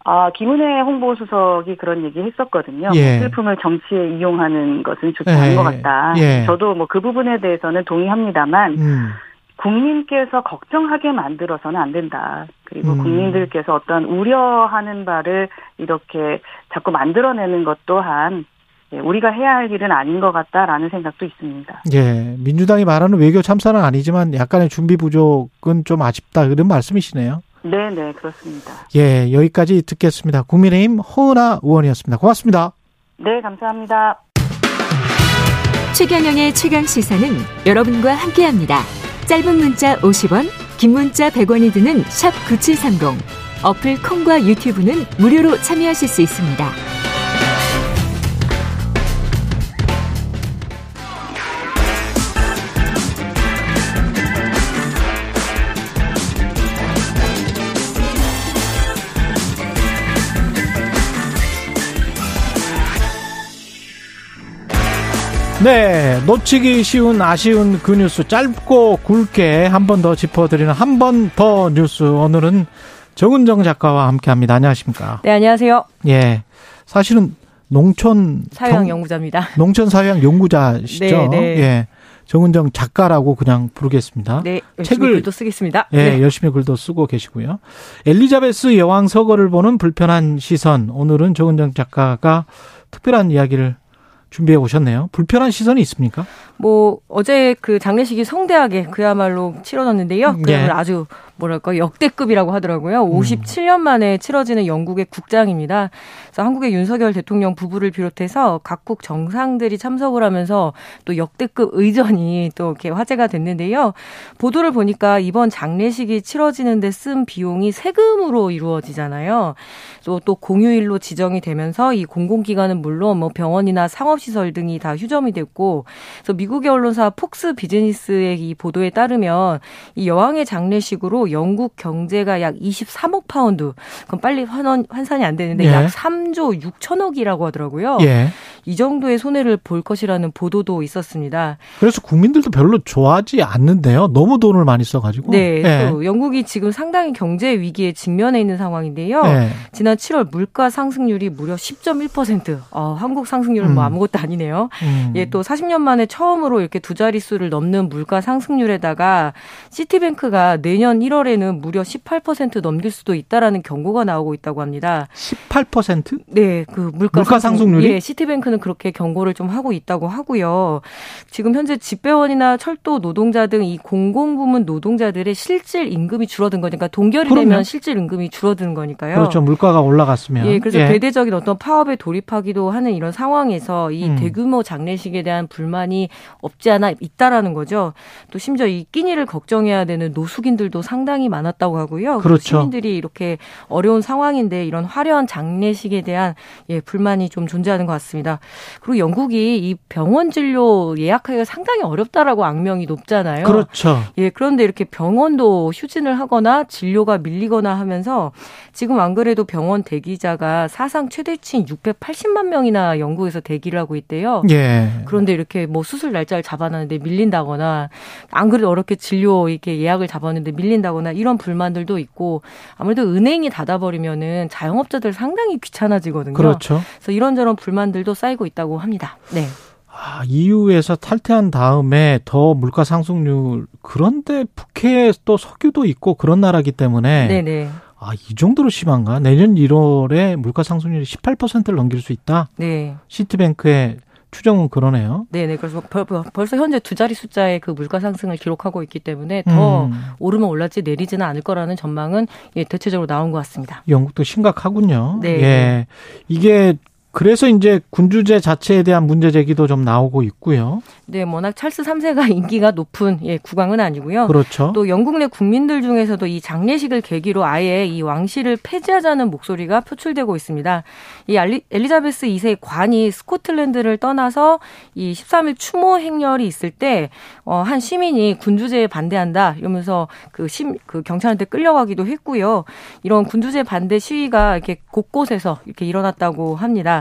아 김은혜 홍보수석이 그런 얘기 했었거든요. 예. 슬픔을 정치에 이용하는 것은 좋지 예. 않은 것 같다. 예. 저도 뭐 그 부분에 대해서는 동의합니다만 음. 국민께서 걱정하게 만들어서는 안 된다. 그리고 음. 국민들께서 어떤 우려하는 바를 이렇게 자꾸 만들어내는 것 또한 예, 우리가 해야 할 일은 아닌 것 같다라는 생각도 있습니다. 예, 민주당이 말하는 외교 참사는 아니지만 약간의 준비 부족은 좀 아쉽다 이런 말씀이시네요. 네, 네, 그렇습니다. 예, 여기까지 듣겠습니다. 국민의힘 허은하 의원이었습니다. 고맙습니다. 네, 감사합니다. 최경영의 최강 시사는 여러분과 함께합니다. 짧은 문자 50원, 긴 문자 100원이 드는 샵 9730. 어플 콩과 유튜브는 무료로 참여하실 수 있습니다. 네, 놓치기 쉬운 아쉬운 그 뉴스 짧고 굵게 한 번 더 짚어드리는 한 번 더 뉴스 오늘은 정은정 작가와 함께합니다. 안녕하십니까? 네, 안녕하세요. 예, 사실은 농촌 사회학 경- 연구자입니다. 농촌 사회학 연구자시죠. 네, 네. 예, 정은정 작가라고 그냥 부르겠습니다. 네, 열심히 책을- 글도 쓰겠습니다. 예, 네. 열심히 글도 쓰고 계시고요. 엘리자베스 여왕 서거를 보는 불편한 시선. 오늘은 정은정 작가가 특별한 이야기를 준비해 오셨네요. 불편한 시선이 있습니까? 뭐 어제 그 장례식이 성대하게 그야말로 치러졌는데요. 예. 그야말로 아주 뭐랄까 역대급이라고 하더라고요. 57년 만에 치러지는 영국의 국장입니다. 그래서 한국의 윤석열 대통령 부부를 비롯해서 각국 정상들이 참석을 하면서 또 역대급 의전이 또 이렇게 화제가 됐는데요. 보도를 보니까 이번 장례식이 치러지는데 쓴 비용이 세금으로 이루어지잖아요. 또, 또 공휴일로 지정이 되면서 이 공공기관은 물론 뭐 병원이나 상업시설 등이 다 휴점이 됐고, 그래서 미국 의 언론사 폭스 비즈니스의 이 보도에 따르면 이 여왕의 장례식으로 영국 경제가 약 23억 파운드, 그럼 빨리 환원, 환산이 안 되는데 예. 약 3조 6천억이라고 하더라고요. 예. 이 정도의 손해를 볼 것이라는 보도도 있었습니다. 그래서 국민들도 별로 좋아하지 않는데요. 너무 돈을 많이 써가지고. 네, 네. 영국이 지금 상당히 경제 위기에 직면해 있는 상황인데요. 네. 지난 7월 물가 상승률이 무려 10.1%. 어, 한국 상승률은 뭐 음. 뭐 아무것도 아니네요. 음. 예, 또 40년 만에 처음으로 이렇게 두 자릿수를 넘는 물가 상승률에다가 시티뱅크가 내년 1월에는 무려 18% 넘길 수도 있다라는 경고가 나오고 있다고 합니다. 18%? 네, 그 물가, 물가 상승률이 예, 시티뱅크 는 그렇게 경고를 좀 하고 있다고 하고요. 지금 현재 집배원이나 철도 노동자 등 이 공공부문 노동자들의 실질 임금이 줄어든 거니까 동결이 그럼요. 되면 실질 임금이 줄어드는 거니까요. 그렇죠. 물가가 올라갔으면. 예, 그래서 예. 대대적인 어떤 파업에 돌입하기도 하는 이런 상황에서 이 음. 대규모 장례식에 대한 불만이 없지 않아 있다라는 거죠. 또 심지어 이 끼니를 걱정해야 되는 노숙인들도 상당히 많았다고 하고요. 그렇죠. 시민들이 이렇게 어려운 상황인데 이런 화려한 장례식에 대한 예, 불만이 좀 존재하는 것 같습니다. 그리고 영국이 이 병원 진료 예약하기가 상당히 어렵다라고 악명이 높잖아요. 그렇죠. 예, 그런데 이렇게 병원도 휴진을 하거나 진료가 밀리거나 하면서 지금 안 그래도 병원 대기자가 사상 최대치인 680만 명이나 영국에서 대기를 하고 있대요. 예. 그런데 이렇게 뭐 수술 날짜를 잡아놨는데 밀린다거나 안 그래도 어렵게 진료 이렇게 예약을 잡았는데 밀린다거나 이런 불만들도 있고 아무래도 은행이 닫아버리면은 자영업자들 상당히 귀찮아지거든요. 그렇죠. 그래서 이런저런 불만들도 쌓이 고 있다고 합니다. 네. 아, EU에서 탈퇴한 다음에 더 물가 상승률 그런데 북해에 또 석유도 있고 그런 나라기 때문에 네네. 아, 이 정도로 심한가? 내년 1월에 물가 상승률이 18%를 넘길 수 있다. 네. 시티뱅크의 추정은 그러네요. 네네. 그래서 벌써 현재 두 자리 숫자의 그 물가 상승을 기록하고 있기 때문에 더 음. 오르면 올랐지 내리지는 않을 거라는 전망은 예, 대체적으로 나온 것 같습니다. 영국도 심각하군요. 네. 예. 이게 그래서 이제 군주제 자체에 대한 문제 제기도 좀 나오고 있고요. 네, 워낙 찰스 3세가 인기가 높은 예, 국왕은 아니고요. 그렇죠. 또 영국 내 국민들 중에서도 이 장례식을 계기로 아예 이 왕실을 폐지하자는 목소리가 표출되고 있습니다. 이 알리, 엘리자베스 2세 관이 스코틀랜드를 떠나서 이 13일 추모 행렬이 있을 때, 어, 한 시민이 군주제에 반대한다 이러면서 그 심, 그 경찰한테 끌려가기도 했고요. 이런 군주제 반대 시위가 이렇게 곳곳에서 이렇게 일어났다고 합니다.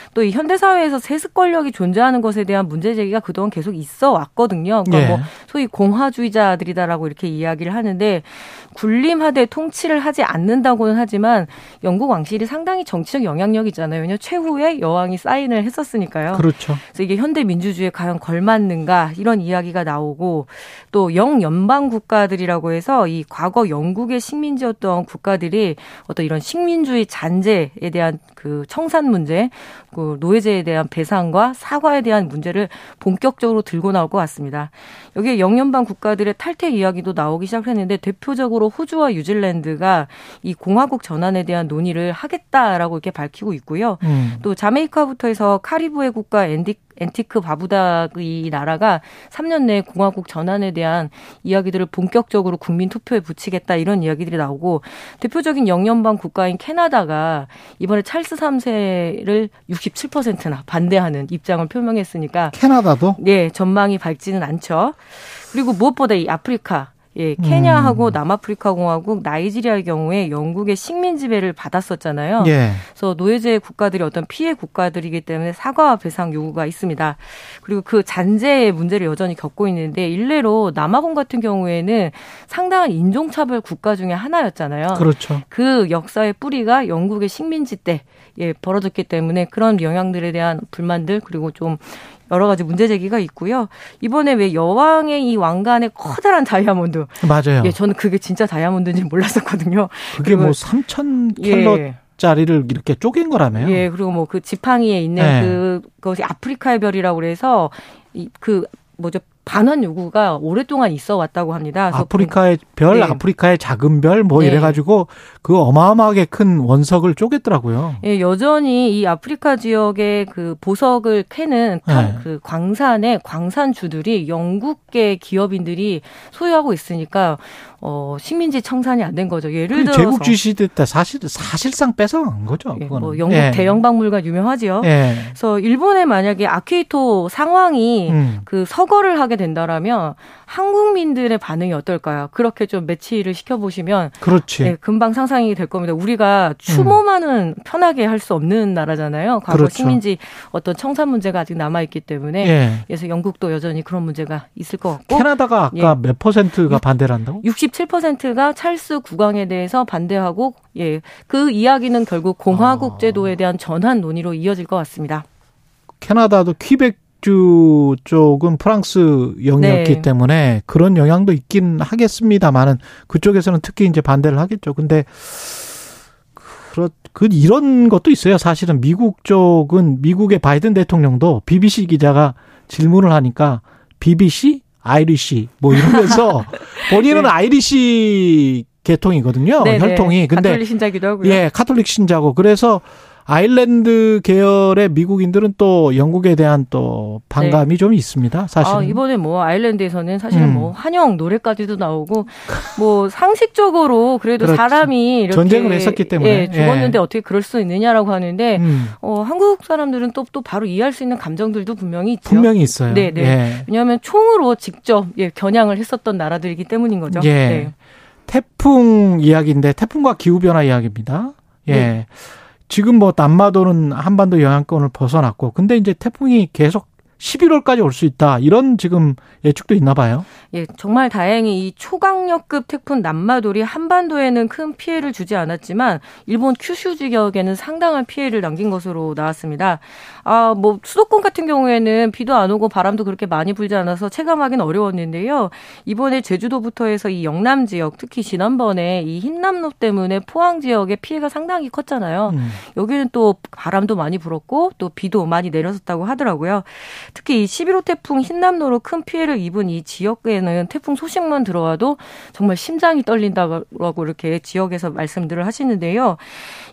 또 이 현대 사회에서 세습 권력이 존재하는 것에 대한 문제 제기가 그동안 계속 있어 왔거든요. 그러니까 네. 뭐 소위 공화주의자들이다라고 이렇게 이야기를 하는데 군림하되 통치를 하지 않는다고는 하지만 영국 왕실이 상당히 정치적 영향력이 있잖아요. 왜냐 최후의 여왕이 사인을 했었으니까요. 그렇죠. 그래서 이게 현대 민주주의에 과연 걸맞는가 이런 이야기가 나오고 또 영연방 국가들이라고 해서 이 과거 영국의 식민지였던 국가들이 어떤 이런 식민주의 잔재에 대한 그 청산 문제, 그 노예제에 대한 배상과 사과에 대한 문제를 본격적으로 들고 나올 것 같습니다. 여기에 영연방 국가들의 탈퇴 이야기도 나오기 시작했는데 대표적으로 호주와 뉴질랜드가 이 공화국 전환에 대한 논의를 하겠다라고 이렇게 밝히고 있고요. 음. 또 자메이카부터 해서 카리브해 국가 앤디 앤티가 바부다 이 나라가 3년 내에 공화국 전환에 대한 이야기들을 본격적으로 국민 투표에 붙이겠다 이런 이야기들이 나오고 대표적인 영연방 국가인 캐나다가 이번에 찰스 3세를 67%나 반대하는 입장을 표명했으니까 캐나다도 네, 전망이 밝지는 않죠. 그리고 무엇보다 이 아프리카 예, 케냐하고 음. 남아프리카 공화국, 나이지리아의 경우에 영국의 식민 지배를 받았었잖아요. 예. 그래서 노예제 국가들이 어떤 피해 국가들이기 때문에 사과와 배상 요구가 있습니다. 그리고 그 잔재의 문제를 여전히 겪고 있는데 일례로 남아공 같은 경우에는 상당한 인종차별 국가 중에 하나였잖아요. 그렇죠. 그 역사의 뿌리가 영국의 식민지 때 예, 벌어졌기 때문에 그런 영향들에 대한 불만들 그리고 좀 여러 가지 문제 제기가 있고요. 이번에 왜 여왕의 이 왕관의 커다란 다이아몬드. 맞아요. 예, 저는 그게 진짜 다이아몬드인지 몰랐었거든요. 그게 뭐 3천 킬로 예. 짜리를 이렇게 쪼갠 거라며요. 예, 그리고 뭐 그 지팡이에 있는 네. 그 그것이 아프리카의 별이라고 그래서 이 그 뭐죠 반환 요구가 오랫동안 있어 왔다고 합니다. 아프리카의 별, 네. 아프리카의 작은 별, 뭐 네. 이래가지고 그 어마어마하게 큰 원석을 쪼갰더라고요. 예, 여전히 이 아프리카 지역의 그 보석을 캐는 네. 그 광산의 광산주들이 영국계 기업인들이 소유하고 있으니까 어, 식민지 청산이 안 된 거죠. 예를 들어서 제국주의 시대 때 사실 사실상 뺏어간 거죠. 예, 뭐 영국 예. 대영 박물관 유명하지요. 예. 그래서 일본에 만약에 아키히토 상황이 음. 그 서거를 하게 된다라면 한국민들의 반응이 어떨까요? 그렇게 좀 매치를 시켜 보시면 그렇지. 네, 금방 상상이 될 겁니다. 우리가 추모만은 음. 편하게 할 수 없는 나라잖아요. 과거 그렇죠. 식민지 어떤 청산 문제가 아직 남아 있기 때문에 예. 그래서 영국도 여전히 그런 문제가 있을 것 같고 캐나다가 아까 예. 몇 퍼센트가 반대를 한다고? 67%가 찰스 구강에 대해서 반대하고 예, 그 이야기는 결국 공화국 아. 제도에 대한 전환 논의로 이어질 것 같습니다. 캐나다도 퀴벡주 쪽은 프랑스 영역이기 네. 때문에 그런 영향도 있긴 하겠습니다만은 그쪽에서는 특히 이제 반대를 하겠죠. 근데 그렇 그 이런 것도 있어요. 사실은 미국 쪽은 미국의 바이든 대통령도 BBC 기자가 질문을 하니까 BBC, Irish 뭐 이러면서 본인은 네. Irish 계통이거든요. 네네. 혈통이. 근데 가톨릭 신자기도 하고요. 예, 카톨릭 신자고. 그래서 아일랜드 계열의 미국인들은 또 영국에 대한 또 반감이 네. 좀 있습니다. 사실. 아, 이번에 뭐 아일랜드에서는 사실 음. 뭐 환영 노래까지도 나오고 뭐 상식적으로 그래도 그렇지. 사람이 이렇게 전쟁을 했었기 때문에 예, 죽었는데 예. 어떻게 그럴 수 있느냐라고 하는데 음. 어, 한국 사람들은 또또 바로 이해할 수 있는 감정들도 분명히 있죠. 분명히 있어요. 네, 네. 예. 왜냐하면 총으로 직접 예, 겨냥을 했었던 나라들이기 때문인 거죠. 예. 네. 태풍 이야기인데 태풍과 기후 변화 이야기입니다. 예. 네. 지금 뭐 남마도는 한반도 영향권을 벗어났고 근데 이제 태풍이 계속 11월까지 올 수 있다. 이런 지금 예측도 있나 봐요. 예, 정말 다행히 이 초강력급 태풍 남마돌이 한반도에는 큰 피해를 주지 않았지만 일본 큐슈 지역에는 상당한 피해를 남긴 것으로 나왔습니다. 아, 뭐 수도권 같은 경우에는 비도 안 오고 바람도 그렇게 많이 불지 않아서 체감하기는 어려웠는데요. 이번에 제주도부터 해서 이 영남 지역, 특히 지난번에 이 흰남노 때문에 포항 지역에 피해가 상당히 컸잖아요. 음. 여기는 또 바람도 많이 불었고 또 비도 많이 내렸었다고 하더라고요. 특히 이 11호 태풍 흰남노로 큰 피해를 입은 이 지역에는 태풍 소식만 들어와도 정말 심장이 떨린다고 이렇게 지역에서 말씀들을 하시는데요.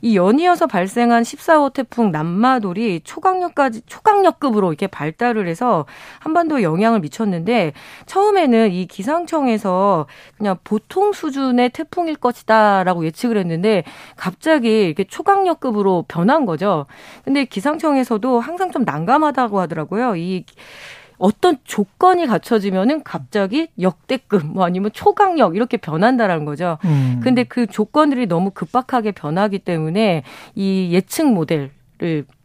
이 연이어서 발생한 14호 태풍 남마돌이 초강력까지 초강력급으로 이렇게 발달을 해서 한반도에 영향을 미쳤는데 처음에는 이 기상청에서 그냥 보통 수준의 태풍일 것이다라고 예측을 했는데 갑자기 이렇게 초강력급으로 변한 거죠. 근데 기상청에서도 항상 좀 난감하다고 하더라고요. 이 어떤 조건이 갖춰지면은 갑자기 역대급 뭐 아니면 초강력 이렇게 변한다라는 거죠. 음. 근데 그 조건들이 너무 급박하게 변하기 때문에 이 예측 모델을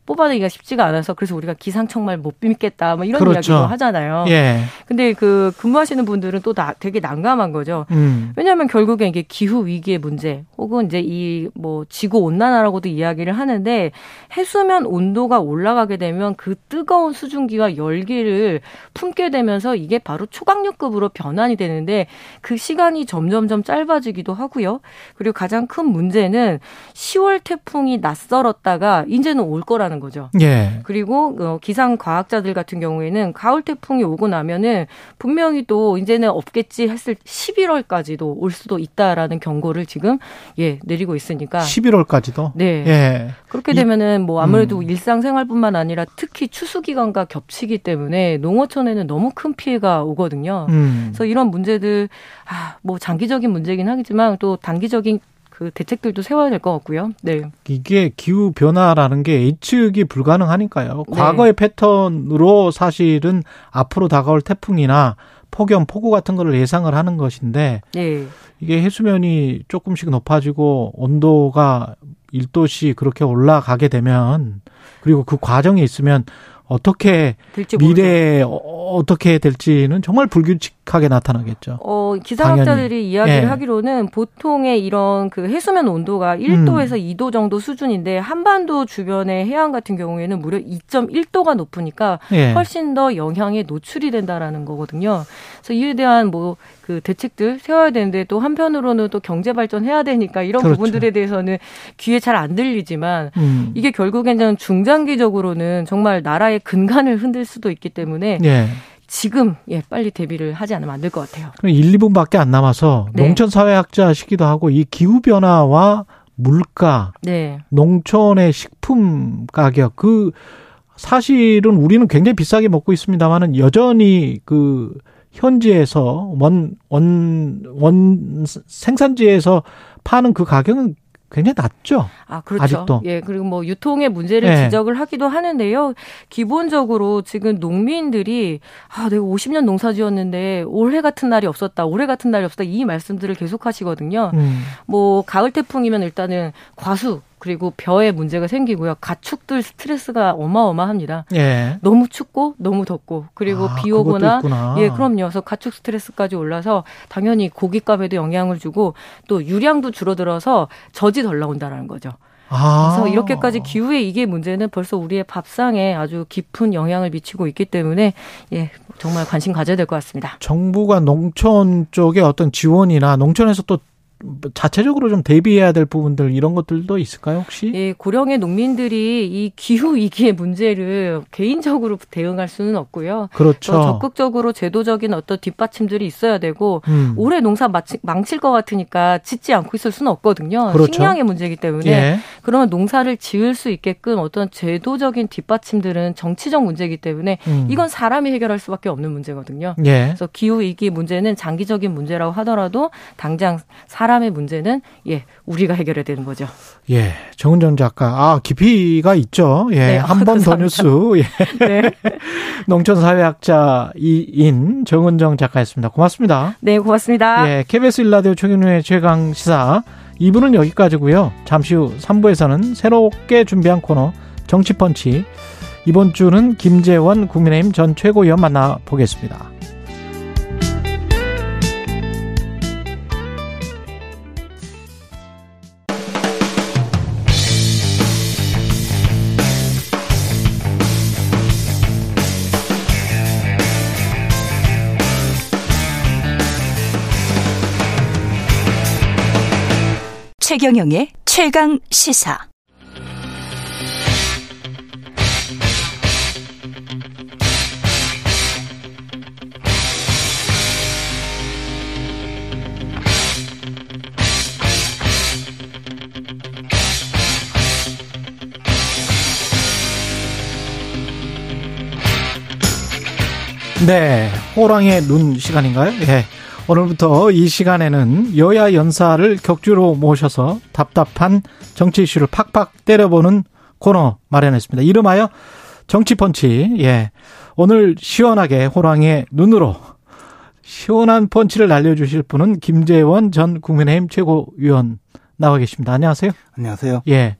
뽑아내기가 쉽지가 않아서 그래서 우리가 기상청말 못 믿겠다 뭐 이런 그렇죠. 이야기도 하잖아요. 예. 근데 그 근무하시는 분들은 또 나, 되게 난감한 거죠. 음. 왜냐하면 결국에 이게 기후 위기의 문제 혹은 이제 이 뭐 지구 온난화라고도 이야기를 하는데 해수면 온도가 올라가게 되면 그 뜨거운 수증기와 열기를 품게 되면서 이게 바로 초강력급으로 변환이 되는데 그 시간이 점점점 짧아지기도 하고요. 그리고 가장 큰 문제는 10월 태풍이 낯설었다가 이제는 올 거라는 있다는 거죠. 예. 그리고 어, 기상 과학자들 같은 경우에는 가을 태풍이 오고 나면은 분명히 또 이제는 없겠지 했을 11월까지도 올 수도 있다라는 경고를 지금 예 내리고 있으니까 11월까지도 네. 예. 그렇게 되면은 뭐 아무래도 음. 일상생활뿐만 아니라 특히 추수 기간과 겹치기 때문에 농어촌에는 너무 큰 피해가 오거든요. 음. 그래서 이런 문제들 아, 뭐 장기적인 문제긴 하겠지만 또 단기적인 그 대책들도 세워야 될 것 같고요. 네. 이게 기후 변화라는 게 예측이 불가능하니까요. 네. 과거의 패턴으로 사실은 앞으로 다가올 태풍이나 폭염, 폭우 같은 거를 예상을 하는 것인데 네. 이게 해수면이 조금씩 높아지고 온도가 1도씩 그렇게 올라가게 되면 그리고 그 과정에 있으면 어떻게 미래에 어, 어떻게 될지는 정말 불규칙하게 나타나겠죠. 어, 기상학자들이 당연히. 이야기를 예. 하기로는 보통의 이런 그 해수면 온도가 1도에서 음. 2도 정도 수준인데 한반도 주변의 해안 같은 경우에는 무려 2.1도가 높으니까 예. 훨씬 더 영향에 노출이 된다라는 거거든요. 그래서 이에 대한 뭐그 대책들 세워야 되는데 또 한편으로는 또 경제 발전해야 되니까 이런 그렇죠. 부분들에 대해서는 귀에 잘 안 들리지만 음. 이게 결국에는 중장기적으로는 정말 나라의 근간을 흔들 수도 있기 때문에 예. 지금 예 빨리 대비를 하지 않으면 안 될 것 같아요. 1, 2분밖에 안 남아서 네. 농촌 사회학자시기도 하고 이 기후 변화와 물가, 네. 농촌의 식품 가격 그 사실은 우리는 굉장히 비싸게 먹고 있습니다만은 여전히 그 현지에서 원, 원, 원 생산지에서 파는 그 가격은 굉장히 낮죠. 아, 그렇죠. 아직도. 예, 그리고 뭐 유통의 문제를 예. 지적을 하기도 하는데요. 기본적으로 지금 농민들이 아, 내가 50년 농사 지었는데 올해 같은 날이 없었다. 올해 같은 날이 없었다. 이 말씀들을 계속 하시거든요. 음. 뭐 가을 태풍이면 일단은 과수 그리고 벼에 문제가 생기고요. 가축들 스트레스가 어마어마합니다. 예. 너무 춥고 너무 덥고 그리고 아, 비 오거나. 예 그럼요. 그래서 가축 스트레스까지 올라서 당연히 고깃값에도 영향을 주고 또 유량도 줄어들어서 젖이 덜 나온다라는 거죠. 아. 그래서 이렇게까지 기후의 이게 문제는 벌써 우리의 밥상에 아주 깊은 영향을 미치고 있기 때문에 예 정말 관심 가져야 될 것 같습니다. 정부가 농촌 쪽에 어떤 지원이나 농촌에서 또 자체적으로 좀 대비해야 될 부분들 이런 것들도 있을까요, 혹시? 예, 고령의 농민들이 이 기후 위기의 문제를 개인적으로 대응할 수는 없고요. 그렇죠. 또 적극적으로 제도적인 어떤 뒷받침들이 있어야 되고 음. 올해 농사 마치- 망칠 것 같으니까 짓지 않고 있을 수는 없거든요. 그렇죠. 식량의 문제이기 때문에 예. 그러면 농사를 지을 수 있게끔 어떤 제도적인 뒷받침들은 정치적 문제이기 때문에 음. 이건 사람이 해결할 수밖에 없는 문제거든요. 예. 그래서 기후 위기 문제는 장기적인 문제라고 하더라도 당장 사람 의 문제는 예 우리가 해결해야 되는 거죠. 예. 정은정 작가. 아, 깊이가 있죠. 예. 네, 한번 더. 뉴스. 예. 네. 농촌 사회학자인 정은정 작가였습니다. 고맙습니다. 네, 고맙습니다. 예. KBS 일라디오 최경련의 최강 시사 2부는 여기까지고요. 잠시 후 3부에서는 새롭게 준비한 코너 정치펀치. 이번 주는 김재원 국민의힘 전 최고위원 만나보겠습니다. 최경영의 최강 시사. 네, 호랑이의 눈 시간인가요? 예. 오늘부터 이 시간에는 여야 연사를 격주로 모셔서 답답한 정치 이슈를 팍팍 때려보는 코너 마련했습니다. 이름하여 정치펀치. 예. 오늘 시원하게 호랑이의 눈으로 시원한 펀치를 날려주실 분은 김재원 전 국민의힘 최고위원 나와 계십니다. 안녕하세요. 안녕하세요. 예.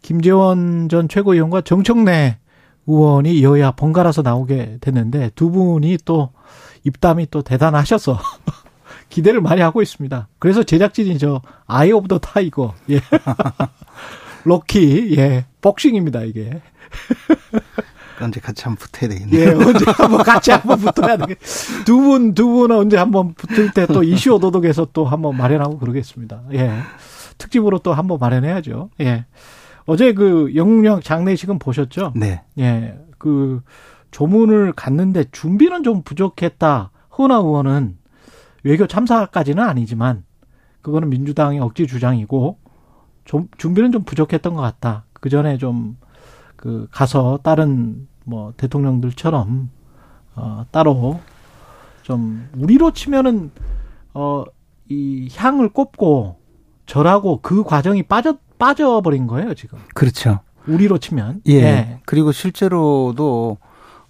김재원 전 최고위원과 정청래 의원이 여야 번갈아서 나오게 됐는데 두 분이 또 입담이 또 대단하셔서 기대를 많이 하고 있습니다. 그래서 제작진이 저 Eye of the Tiger 예. 로키 예. 복싱입니다, 이게. 언제 같이 한번 붙어야 되겠네요. 예, 언제 한번 같이 한번 붙어야 되겠. 두 분, 두 분은 언제 한번 붙을 때 또 이슈 오도독에서 또 한번 마련하고 그러겠습니다. 예. 특집으로 또 한번 마련해야죠. 예. 어제 그 여왕 장례식은 보셨죠? 네. 예. 그 조문을 갔는데 준비는 좀 부족했다. 허나 의원은 외교 참사까지는 아니지만 그거는 민주당의 억지 주장이고 좀 준비는 좀 부족했던 것 같다. 그 전에 좀 그 가서 다른 뭐 대통령들처럼 어 따로 좀 우리로 치면은 어 이 향을 꼽고 절하고 그 과정이 빠져 빠져버린 거예요 지금. 그렇죠. 우리로 치면. 예. 네. 그리고 실제로도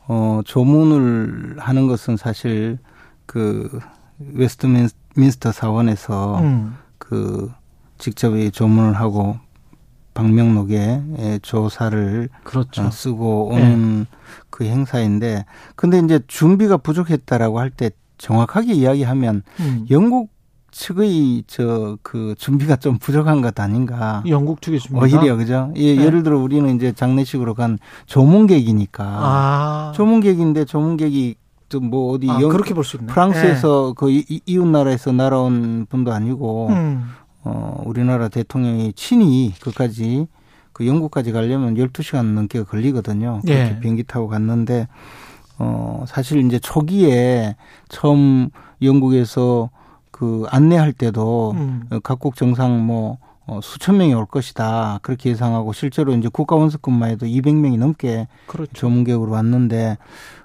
어 조문을 하는 것은 사실 그 웨스트민스터 사원에서 음. 그 직접 이 조문을 하고 방명록에 예, 조사를 그렇죠. 어, 쓰고 오는 그 행사인데 근데 이제 준비가 부족했다라고 할 때 정확하게 이야기하면 음. 영국 측의 저 그 준비가 좀 부족한 것 아닌가. 영국 측의 준비가? 오히려 그죠? 예, 네. 예를 들어 우리는 이제 장례식으로 간 조문객이니까 아. 조문객인데 조문객이 좀 뭐 어디 아, 영- 그렇게 볼 수 있네. 프랑스에서 그 이- 이- 이웃 나라에서 날아온 분도 아니고 음. 어 우리나라 대통령이 친히 그까지 그 영국까지 가려면 12시간 넘게 걸리거든요. 그렇게 예. 비행기 타고 갔는데 어 사실 이제 초기에 처음 영국에서 그 안내할 때도 음. 어, 각국 정상 뭐 어, 수천 명이 올 것이다 그렇게 예상하고 실제로 이제 국가 원수급만 해도 200명이 넘게 그렇죠. 조문객으로 왔는데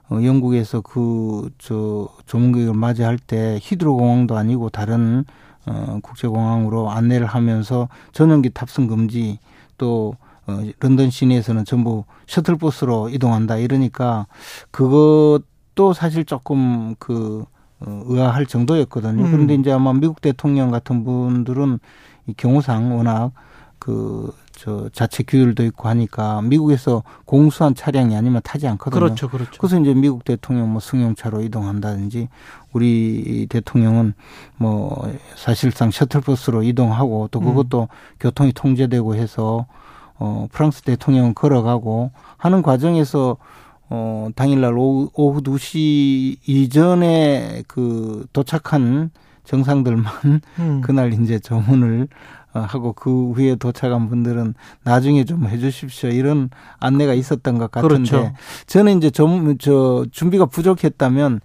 어, 영국에서 그 저 조문객을 맞이할 때 히드로 공항도 아니고 다른 어, 국제공항으로 안내를 하면서 전용기 탑승 금지 또 어, 런던 시내에서는 전부 셔틀버스로 이동한다 이러니까 그것도 사실 조금 그 어, 의아할 정도였거든요. 음. 그런데 이제 아마 미국 대통령 같은 분들은 이 경우상 워낙 그 저 자체 규율도 있고 하니까 미국에서 공수한 차량이 아니면 타지 않거든요. 그렇죠, 그렇죠. 그래서 이제 미국 대통령 뭐 승용차로 이동한다든지 우리 대통령은 뭐 사실상 셔틀버스로 이동하고 또 그것도 교통이 통제되고 해서 어 프랑스 대통령은 걸어가고 하는 과정에서 어 당일날 오후, 오후 2시 이전에 그 도착한 정상들만 음. 그날 이제 조문을 어, 하고 그 후에 도착한 분들은 나중에 좀 해주십시오 이런 안내가 있었던 것 같은데 그렇죠. 저는 이제 좀, 저 준비가 부족했다면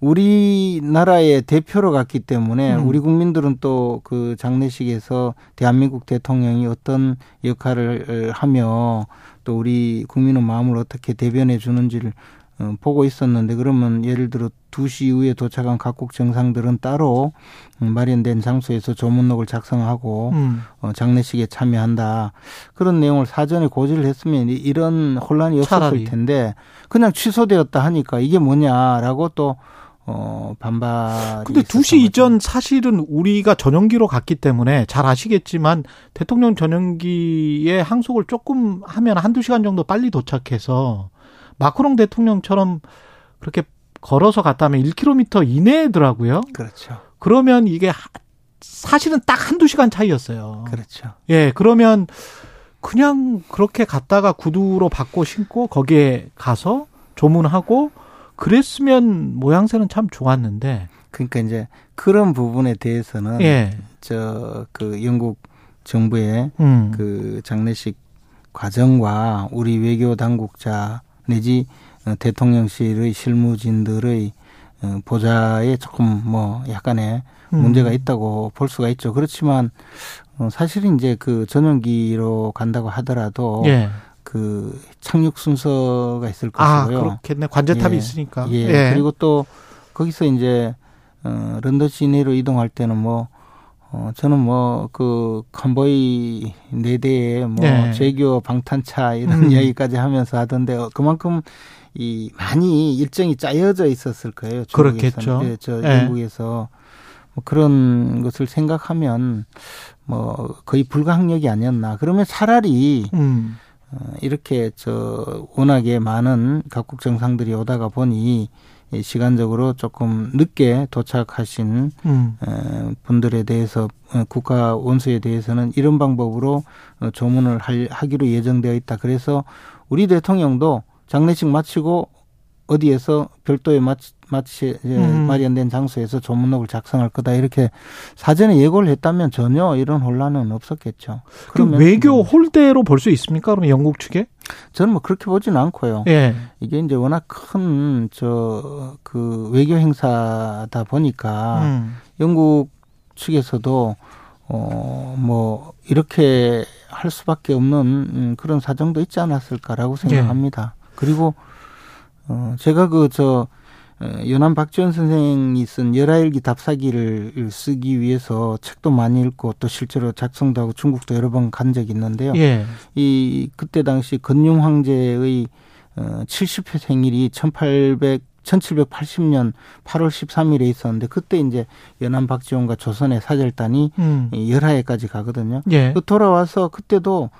우리나라의 대표로 갔기 때문에 음. 우리 국민들은 또 그 장례식에서 대한민국 대통령이 어떤 역할을 하며 또 우리 국민의 마음을 어떻게 대변해 주는지를 어, 보고 있었는데 그러면 예를 들어 2시 이후에 도착한 각국 정상들은 따로 음, 마련된 장소에서 조문록을 작성하고 음. 어, 장례식에 참여한다. 그런 내용을 사전에 고지를 했으면 이- 이런 혼란이 없었을 차라리. 텐데 그냥 취소되었다 하니까 이게 뭐냐라고 또 어, 반발이 근데 2시 이전 사실은 우리가 전용기로 갔기 때문에 잘 아시겠지만 대통령 전용기의 항속을 조금 하면 한두 시간 정도 빨리 도착해서 마크롱 대통령처럼 그렇게 걸어서 갔다면 1km 이내더라고요. 그렇죠. 그러면 이게 하- 사실은 딱 한두 시간 차이였어요. 그렇죠. 예, 그러면 그냥 그렇게 갔다가 구두로 바꿔 신고 거기에 가서 조문하고 그랬으면 모양새는 참 좋았는데. 그러니까 이제 그런 부분에 대해서는 예. 저그 영국 정부의 음. 그 장례식 과정과 우리 외교 당국자 내지 어, 대통령실의 실무진들의 어, 보좌에 조금 뭐 약간의 음. 문제가 있다고 볼 수가 있죠. 그렇지만 어, 사실은 이제 그 전용기로 간다고 하더라도 예. 그 착륙 순서가 있을 아, 것이고요. 그렇겠네. 관제탑이 예. 있으니까. 예. 예. 그리고 또 거기서 이제 어 런던 시내로 이동할 때는 뭐 어, 저는 뭐, 그, 컨보이 네 대에 뭐, 네. 제교 방탄차 이런 음. 이야기까지 하면서 하던데, 어, 그만큼 이, 많이 일정이 짜여져 있었을 거예요. 중국에서는. 그렇겠죠. 예, 저 네. 영국에서. 뭐 그런 것을 생각하면, 뭐, 거의 불가항력이 아니었나. 그러면 차라리, 음. 어, 이렇게 저 워낙에 많은 각국 정상들이 오다가 보니 이 시간적으로 조금 늦게 도착하신 음. 에, 분들에 대해서 어, 국가 원수에 대해서는 이런 방법으로 어, 조문을 할, 하기로 예정되어 있다. 그래서 우리 대통령도 장례식 마치고 어디에서 별도의 마치, 마치 에, 음. 마련된 장소에서 조문록을 작성할 거다 이렇게 사전에 예고를 했다면 전혀 이런 혼란은 없었겠죠. 그 외교 홀대로 볼 수 있습니까? 그러면 영국 측에? 저는 뭐 그렇게 보지는 않고요. 예. 이게 이제 워낙 큰 저 그 외교 행사다 보니까 음. 영국 측에서도 어 뭐 이렇게 할 수밖에 없는 음, 그런 사정도 있지 않았을까라고 생각합니다. 그리고 어 제가 그 저 연안 박지원 선생이 쓴 열하일기 답사기를 쓰기 위해서 책도 많이 읽고 또 실제로 작성도 하고 중국도 여러 번 간 적이 있는데요. 예. 이 그때 당시 건융 황제의 어 70회 생일이 1800 1780년 8월 13일에 있었는데 그때 이제 연안 박지원과 조선의 사절단이 음. 이 열하에까지 가거든요. 예. 그 돌아와서 그때도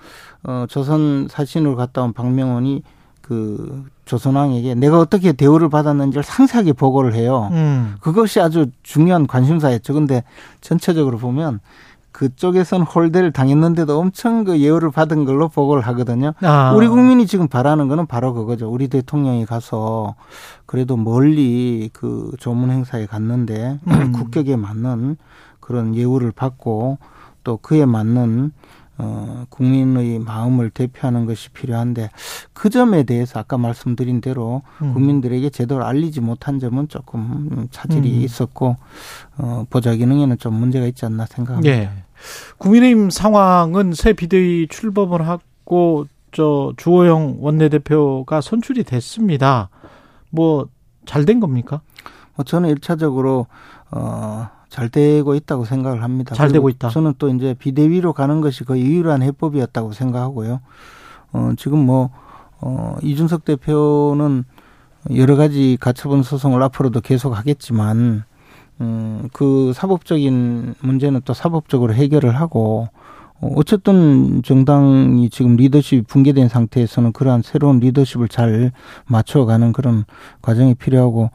어 조선 사신으로 갔다 온 박명원이 그 조선왕에게 내가 어떻게 대우를 받았는지를 상세하게 보고를 해요. 음. 그것이 아주 중요한 관심사였죠. 근데 전체적으로 보면 그쪽에선 홀대를 당했는데도 엄청 그 예우를 받은 걸로 보고를 하거든요. 아. 우리 국민이 지금 바라는 거는 바로 그거죠. 우리 대통령이 가서 그래도 멀리 그 조문 행사에 갔는데 음. 국격에 맞는 그런 예우를 받고 또 그에 맞는 어, 국민의 마음을 대표하는 것이 필요한데 그 점에 대해서 아까 말씀드린 대로 음. 국민들에게 제대로 알리지 못한 점은 조금 차질이 음. 있었고 어, 보좌 기능에는 좀 문제가 있지 않나 생각합니다. 예. 국민의힘 상황은 새 비대위 출범을 하고 저 주호영 원내대표가 선출이 됐습니다. 뭐 잘 된 겁니까? 뭐 저는 일차적으로 어 잘 되고 있다고 생각을 합니다. 잘 되고 있다. 저는 또 이제 비대위로 가는 것이 거의 유일한 해법이었다고 생각하고요. 어, 지금 뭐, 어, 이준석 대표는 여러 가지 가처분 소송을 앞으로도 계속 하겠지만, 음, 그 사법적인 문제는 또 사법적으로 해결을 하고, 어, 어쨌든 정당이 지금 리더십이 붕괴된 상태에서는 그러한 새로운 리더십을 잘 맞춰가는 그런 과정이 필요하고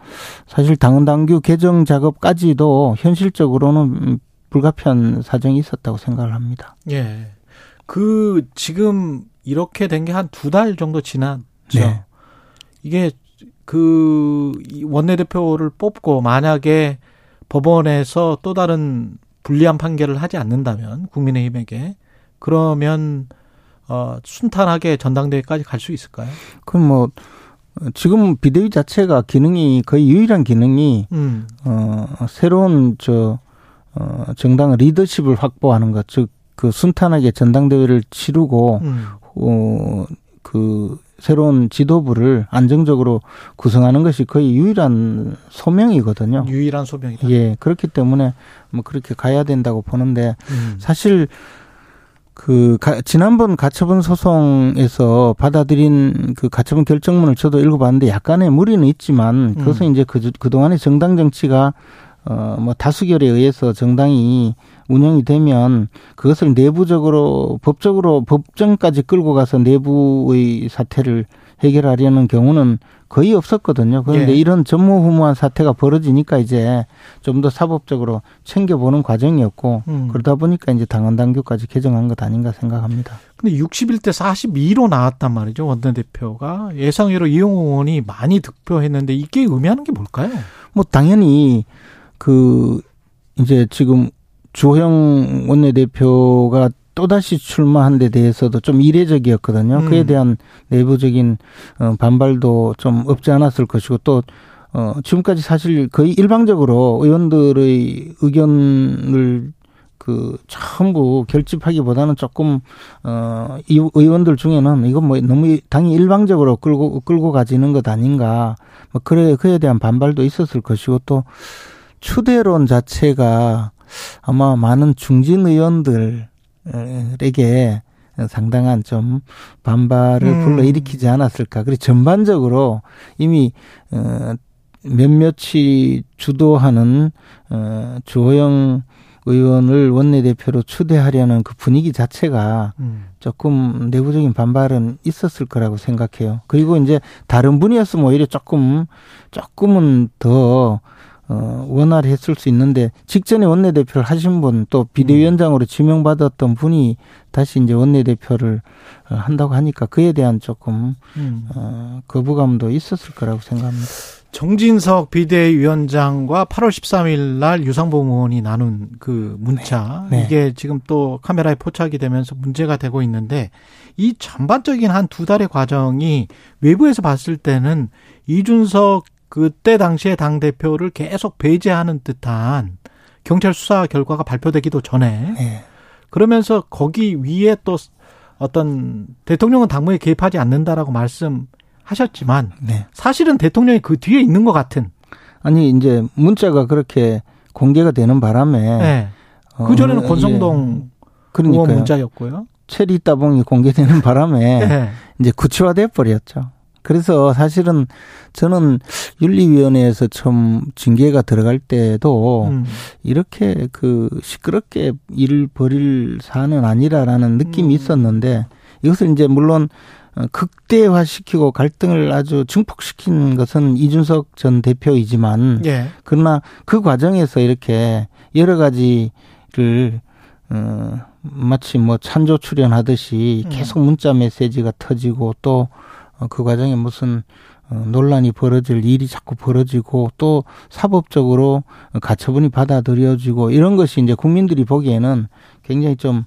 사실 당헌 당규 개정 작업까지도 현실적으로는 불가피한 사정이 있었다고 생각을 합니다. 예. 그 지금 이렇게 된 게 한 두 달 정도 지났죠. 네. 이게 그 원내대표를 뽑고 만약에 법원에서 또 다른 불리한 판결을 하지 않는다면 국민의힘에게 그러면 어 순탄하게 전당대회까지 갈 수 있을까요? 그럼 뭐 지금 비대위 자체가 기능이 거의 유일한 기능이 음. 어 새로운 저 어, 정당 리더십을 확보하는 것, 즉, 그 순탄하게 전당대회를 치르고, 음. 어, 그, 새로운 지도부를 안정적으로 구성하는 것이 거의 유일한 소명이거든요. 유일한 소명이다. 예, 그렇기 때문에 뭐 그렇게 가야 된다고 보는데, 음. 사실, 그, 가, 지난번 가처분 소송에서 받아들인 그 가처분 결정문을 저도 읽어봤는데 약간의 무리는 있지만 그것은 음. 이제 그, 그동안의 정당 정치가 어, 뭐 다수결에 의해서 정당이 운영이 되면 그것을 내부적으로 법적으로 법정까지 끌고 가서 내부의 사태를 해결하려는 경우는 거의 없었거든요. 그런데 예. 이런 전무후무한 사태가 벌어지니까 이제 좀 더 사법적으로 챙겨보는 과정이었고 음. 그러다 보니까 이제 당헌 당규까지 개정한 것 아닌가 생각합니다. 근데 61대 42로 나왔단 말이죠. 원내대표가 예상외로 이용호 의원이 많이 득표했는데 이게 의미하는 게 뭘까요? 뭐 당연히 그 이제 지금 주호영 원내대표가 또다시 출마한 데 대해서도 좀 이례적이었거든요. 음. 그에 대한 내부적인 어, 반발도 좀 없지 않았을 것이고 또 어, 지금까지 사실 거의 일방적으로 의원들의 의견을 그 전부 결집하기보다는 조금 어, 이 의원들 중에는 이건 뭐 너무 당이 일방적으로 끌고 끌고 가지는 것 아닌가. 뭐 그래 그에 대한 반발도 있었을 것이고 또 추대론 자체가 아마 많은 중진 의원들 에게 상당한 좀 반발을 음. 불러일으키지 않았을까. 그리고 전반적으로 이미 어 몇몇이 주도하는 어 주호영 의원을 원내대표로 추대하려는 그 분위기 자체가 음. 조금 내부적인 반발은 있었을 거라고 생각해요. 그리고 이제 다른 분이었으면 오히려 조금 조금은 더 어, 원활했을 수 있는데 직전에 원내대표를 하신 분 또 비대위원장으로 지명받았던 분이 다시 이제 원내대표를 어, 한다고 하니까 그에 대한 조금 음. 어, 거부감도 있었을 거라고 생각합니다. 정진석 비대위원장과 8월 13일 날 유상봉 의원이 나눈 그 문자 네. 네. 이게 지금 또 카메라에 포착이 되면서 문제가 되고 있는데 이 전반적인 한 두 달의 과정이 외부에서 봤을 때는 이준석 그때 당시에 당 대표를 계속 배제하는 듯한 경찰 수사 결과가 발표되기도 전에 네. 그러면서 거기 위에 또 어떤 대통령은 당무에 개입하지 않는다라고 말씀하셨지만 네. 사실은 대통령이 그 뒤에 있는 것 같은 아니 이제 문자가 그렇게 공개가 되는 바람에 네. 어, 그 전에는 예. 권성동 의원 그러니까요. 문자였고요. 체리 따봉이 공개되는 바람에 네. 이제 구체화돼 버렸죠. 그래서 사실은 저는 윤리위원회에서 처음 징계가 들어갈 때도 음. 이렇게 그 시끄럽게 일을 벌일 사안은 아니라라는 음. 느낌이 있었는데 이것을 이제 물론 어, 극대화시키고 갈등을 아주 증폭시킨 것은 이준석 전 대표이지만 예. 그러나 그 과정에서 이렇게 여러 가지를 어 마치 뭐 찬조 출연하듯이 음. 계속 문자 메시지가 터지고 또 그 과정에 무슨 어, 논란이 벌어질 일이 자꾸 벌어지고 또 사법적으로 가처분이 받아들여지고 이런 것이 이제 국민들이 보기에는 굉장히 좀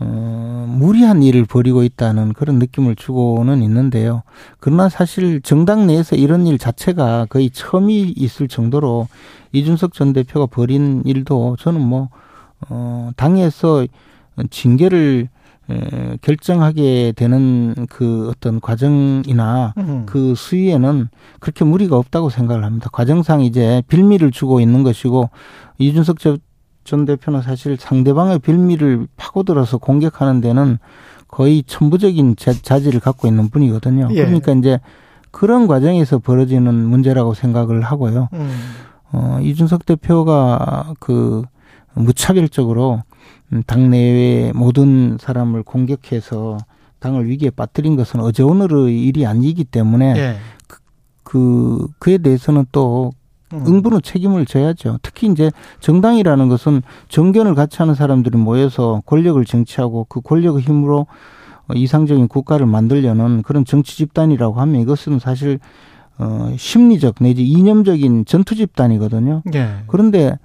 어, 무리한 일을 벌이고 있다는 그런 느낌을 주고는 있는데요. 그러나 사실 정당 내에서 이런 일 자체가 거의 처음이 있을 정도로 이준석 전 대표가 벌인 일도 저는 뭐 어, 당에서 징계를 에, 결정하게 되는 그 어떤 과정이나 음. 그 수위에는 그렇게 무리가 없다고 생각을 합니다. 과정상 이제 빌미를 주고 있는 것이고 이준석 전전 대표는 사실 상대방의 빌미를 파고들어서 공격하는 데는 거의 천부적인 자질을 갖고 있는 분이거든요. 예. 그러니까 이제 그런 과정에서 벌어지는 문제라고 생각을 하고요. 음. 어, 이준석 대표가 그 무차별적으로 당 내외 모든 사람을 공격해서 당을 위기에 빠뜨린 것은 어제 오늘의 일이 아니기 때문에 예. 그, 그 그에 대해서는 또 음. 응분의 책임을 져야죠. 특히 이제 정당이라는 것은 정견을 같이 하는 사람들이 모여서 권력을 쟁취하고 그 권력의 힘으로 이상적인 국가를 만들려는 그런 정치 집단이라고 하면 이것은 사실 어 심리적 내지 이념적인 전투 집단이거든요. 예. 그런데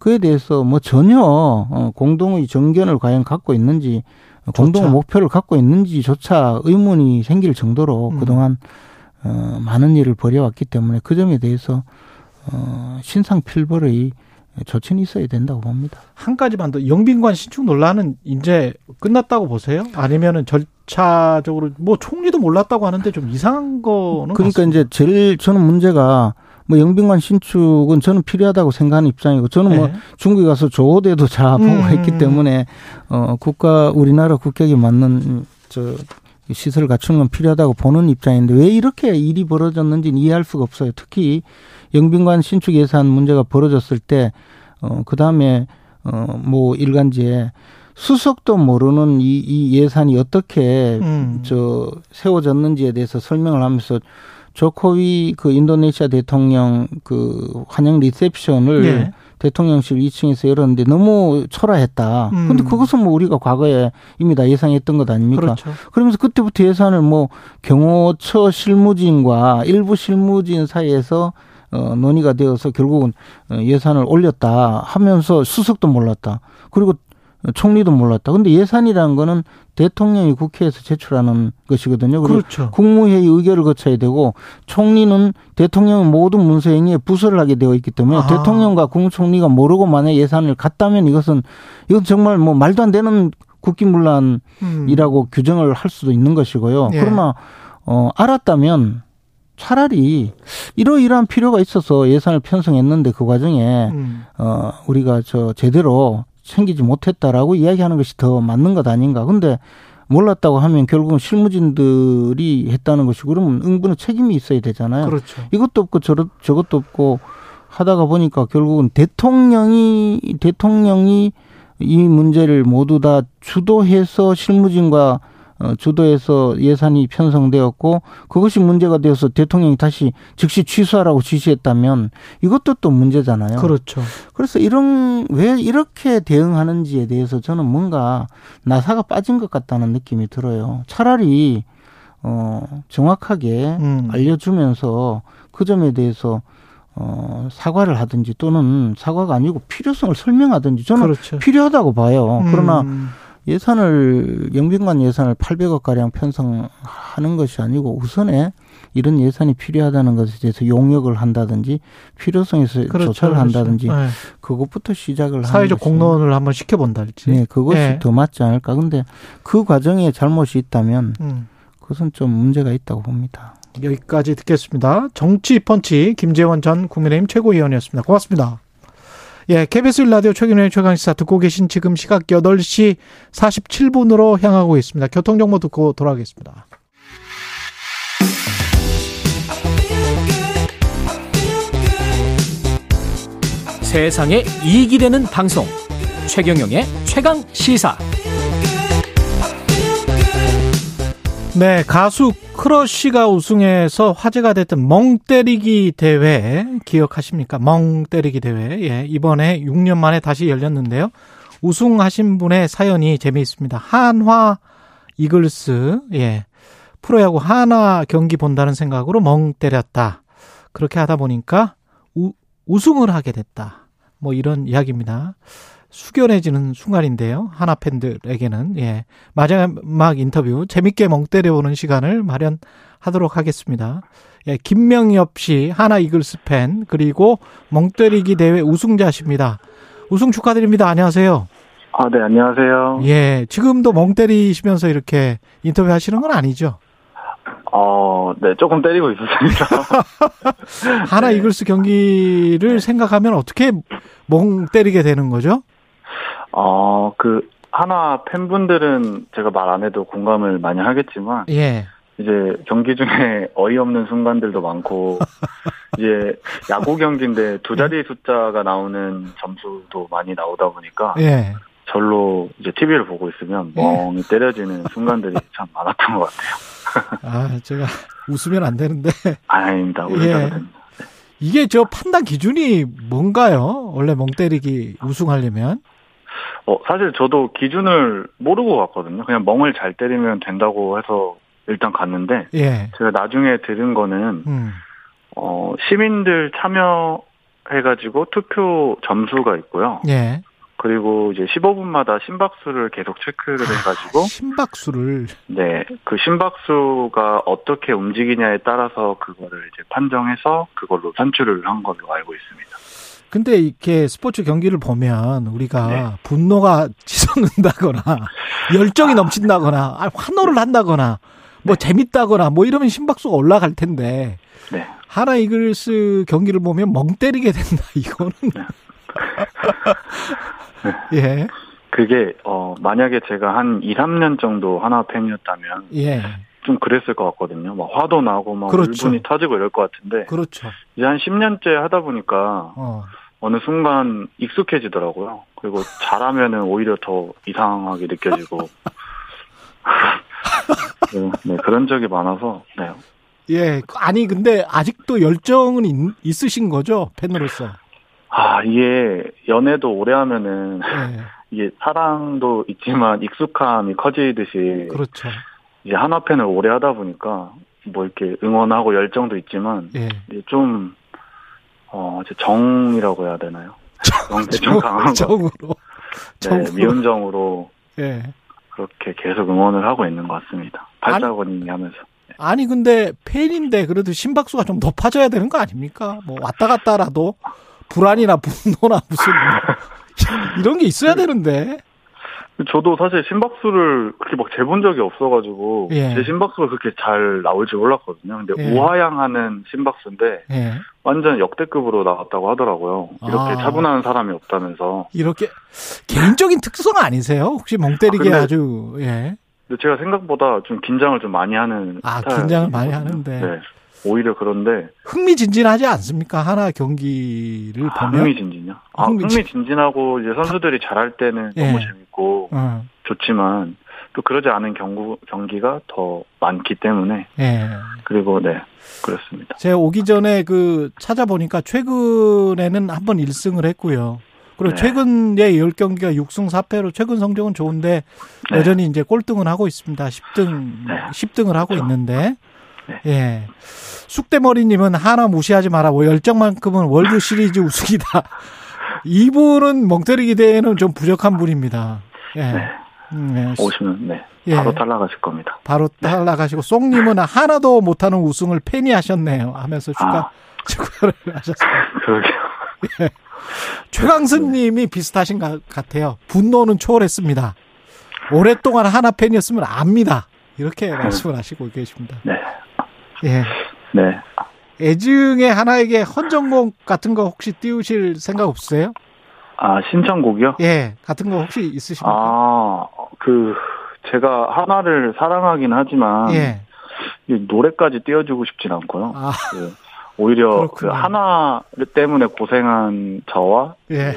그에 대해서 뭐 전혀 어 공동의 정견을 과연 갖고 있는지 공동의 목표를 갖고 있는지조차 의문이 생길 정도로 음. 그동안 어 많은 일을 벌여왔기 때문에 그 점에 대해서 어, 신상필벌의 조치는 있어야 된다고 봅니다. 한 가지만 더 영빈관 신축 논란은 이제 끝났다고 보세요? 아니면은 절차적으로 뭐 총리도 몰랐다고 하는데 좀 이상한 거는 그러니까 같습니다. 이제 제일 저는 문제가 뭐 영빈관 신축은 저는 필요하다고 생각하는 입장이고 저는 뭐 네. 뭐 중국에 가서 조호대도 자 보고 음. 했기 때문에 어 국가 우리나라 국격에 맞는 저 시설을 갖추는 건 필요하다고 보는 입장인데 왜 이렇게 일이 벌어졌는지는 이해할 수가 없어요. 특히 영빈관 신축 예산 문제가 벌어졌을 때, 어, 그 다음에, 어, 뭐, 일간지에 수석도 모르는 이, 이 예산이 어떻게, 음. 저, 세워졌는지에 대해서 설명을 하면서 조코위 그 인도네시아 대통령 그 환영 리셉션을 예. 대통령실 2층에서 열었는데 너무 초라했다. 음. 근데 그것은 뭐 우리가 과거에 이미 다 예상했던 것 아닙니까? 그렇죠. 그러면서 그때부터 예산을 뭐 경호처 실무진과 일부 실무진 사이에서 어, 논의가 되어서 결국은 어, 예산을 올렸다 하면서 수석도 몰랐다. 그리고 총리도 몰랐다. 근데 예산이라는 거는 대통령이 국회에서 제출하는 것이거든요. 그렇죠. 국무회의 의결을 거쳐야 되고 총리는 대통령 모든 문서 행위에 부서를 하게 되어 있기 때문에 아. 대통령과 국무총리가 모르고 만약 예산을 갔다면 이것은 이건 정말 뭐 말도 안 되는 국기문란이라고 음. 규정을 할 수도 있는 것이고요. 예. 그러나 어 알았다면 차라리 이러이러한 필요가 있어서 예산을 편성했는데 그 과정에 음. 어 우리가 저 제대로 챙기지 못했다라고 이야기하는 것이 더 맞는 것 아닌가. 근데 몰랐다고 하면 결국은 실무진들이 했다는 것이 그러면 응분의 책임이 있어야 되잖아요. 그렇죠. 이것도 없고 저 저것도 없고 하다가 보니까 결국은 대통령이 대통령이 이 문제를 모두 다 주도해서 실무진과 어, 주도해서 예산이 편성되었고 그것이 문제가 되어서 대통령이 다시 즉시 취소하라고 지시했다면 이것도 또 문제잖아요. 그렇죠. 그래서 이런 왜 이렇게 대응하는지에 대해서 저는 뭔가 나사가 빠진 것 같다는 느낌이 들어요. 차라리 어 정확하게 음. 알려주면서 그 점에 대해서 어, 사과를 하든지 또는 사과가 아니고 필요성을 설명하든지 저는 그렇죠. 필요하다고 봐요. 음. 그러나 예산을 영빈관 예산을 800억 가량 편성하는 것이 아니고 우선에 이런 예산이 필요하다는 것에 대해서 용역을 한다든지 필요성에서 그렇죠, 조사를 그렇죠. 한다든지 네. 그것부터 시작을 사회적 공론을 한번 시켜본달지. 네, 그것이 네. 더 맞지 않을까. 근데 그 과정에 잘못이 있다면 음. 그것은 좀 문제가 있다고 봅니다. 여기까지 듣겠습니다. 정치 펀치 김재원 전 국민의힘 최고위원이었습니다. 고맙습니다. 예, KBS 라디오 최근의 최강시사 듣고 계신 지금 시각 8시 47분으로 향하고 있습니다. 교통정보 듣고 돌아가겠습니다. 세상에 이익이 되는 방송 최경영의 최강 시사 네, 가수 크러쉬가 우승해서 화제가 됐던 멍 때리기 대회 기억하십니까? 멍 때리기 대회. 예, 이번에 6년 만에 다시 열렸는데요. 우승하신 분의 사연이 재미있습니다. 한화 이글스, 예. 프로야구 한화 경기 본다는 생각으로 멍 때렸다. 그렇게 하다 보니까 우, 우승을 하게 됐다. 뭐 이런 이야기입니다. 숙연해지는 순간인데요. 하나 팬들에게는 예. 마지막 인터뷰 재밌게 멍 때려보는 시간을 마련하도록 하겠습니다. 예, 김명엽 씨 하나 이글스 팬 그리고 멍 때리기 대회 우승자십니다. 우승 축하드립니다. 안녕하세요. 아, 네, 안녕하세요. 예, 지금도 멍 때리시면서 이렇게 인터뷰 하시는 건 아니죠? 어, 네, 조금 때리고 있었습니다. 하나 네. 이글스 경기를 생각하면 어떻게 멍 때리게 되는 거죠? 어, 그, 하나 팬분들은 제가 말 안 해도 공감을 많이 하겠지만, 예. 이제 경기 중에 어이없는 순간들도 많고, 이제 야구 경기인데 두 자리 숫자가 나오는 점수도 많이 나오다 보니까, 예. 절로 이제 TV를 보고 있으면 멍이 때려지는 순간들이 참 많았던 것 같아요. 아, 제가 웃으면 안 되는데. 아닙니다. 예. 우려가 됩니다. 이게 저 판단 기준이 뭔가요? 원래 멍 때리기 우승하려면? 어, 사실 저도 기준을 모르고 갔거든요. 그냥 멍을 잘 때리면 된다고 해서 일단 갔는데, 예. 제가 나중에 들은 거는, 음. 어, 시민들 참여 해가지고 투표 점수가 있고요. 예. 그리고 이제 15분마다 심박수를 계속 체크를 해가지고, 심박수를. 네, 그 심박수가 어떻게 움직이냐에 따라서 그거를 이제 판정해서 그걸로 산출을 한 걸로 알고 있습니다. 근데 이렇게 스포츠 경기를 보면 우리가 네. 분노가 치솟는다거나 열정이 넘친다거나 아, 환호를 한다거나 뭐 재밌다거나 뭐 이러면 심박수가 올라갈 텐데 네. 하나 이글스 경기를 보면 멍 때리게 된다 이거는 예. 그게, 어, 만약에 제가 한 2, 3년 정도 하나 팬이었다면, 예. 좀 그랬을 것 같거든요. 막 화도 나고 막 그렇죠. 울분이 터지고 이럴 것 같은데, 그렇죠. 이제 한 10년째 하다 보니까, 어. 어느 순간 익숙해지더라고요. 그리고 잘하면은 오히려 더 이상하게 느껴지고. 네, 네, 그런 적이 많아서, 네. 예. 아니 근데 아직도 열정은 있, 있으신 거죠 팬으로서. 아, 이게 연애도 오래 하면은, 예. 이게 사랑도 있지만 익숙함이 커지듯이, 그렇죠. 이제 하나 팬을 오래 하다 보니까, 뭐 이렇게 응원하고 열정도 있지만, 예. 좀, 어, 정이라고 해야 되나요? 정, 좀 강한 거. 정으로. 네, 정으로. 미운 정으로 예. 그렇게 계속 응원을 하고 있는 것 같습니다. 팔자거니 하면서. 아니 근데 팬인데 그래도 심박수가 좀 높아져야 되는 거 아닙니까? 뭐 왔다 갔다라도 불안이나 분노나 무슨 뭐 이런 게 있어야 되는데. 저도 사실 심박수를 그렇게 막 재본 적이 없어가지고 예. 제 심박수가 그렇게 잘 나올지 몰랐거든요. 근데 예. 우하향하는 심박수인데 예. 완전 역대급으로 나왔다고 하더라고요. 이렇게 아. 차분한 사람이 없다면서. 이렇게 개인적인 특성 아니세요? 혹시 멍 때리게 아, 아주 예. 근데 제가 생각보다 좀 긴장을 좀 많이 하는 아. 긴장을 많이 하는데. 네. 오히려 그런데 흥미진진하지 않습니까? 하나 경기를 아, 보면. 흥미진진요. 아, 흥미진- 흥미진진 하고 이제 선수들이 잘할 때는 예. 너무 재밌고 어, 좋지만 또 그러지 않은 경구, 경기가 더 많기 때문에 예. 그리고 네 그렇습니다. 제가 오기 전에 그 찾아보니까 최근에는 한 번 1승을 했고요. 그리고 네. 최근에 10경기가 6승 4패로 최근 성적은 좋은데 네. 여전히 이제 꼴등을 하고 있습니다. 10등, 10등을 하고 있는데. 네. 예. 쑥대머리님은 하나 무시하지 마라. 뭐 열정만큼은 월드 시리즈 우승이다. 이분은 멍때리 기 대회는 좀 부족한 분입니다. 예. 음, 예. 오시면 네 예. 바로 탈락하실 겁니다. 바로 탈락하시고 송님은 하나도 못하는 우승을 팬이 하셨네요 하면서 축하 축하를 하셨습니다. 그러게요. 예. 최강승님이 비슷하신 것 같아요. 분노는 초월했습니다. 오랫동안 하나 팬이었으면 압니다. 이렇게 말씀을 하시고 계십니다. 네. 예. 네. 애증의 하나에게 헌정곡 같은 거 혹시 띄우실 생각 없으세요? 아 신청곡이요? 예, 같은 거 혹시 있으십니까? 아, 그, 제가 하나를 사랑하긴 하지만, 예. 이 노래까지 띄워주고 싶진 않고요. 아. 그, 오히려 그 그렇군요. 하나 때문에 고생한 저와 예.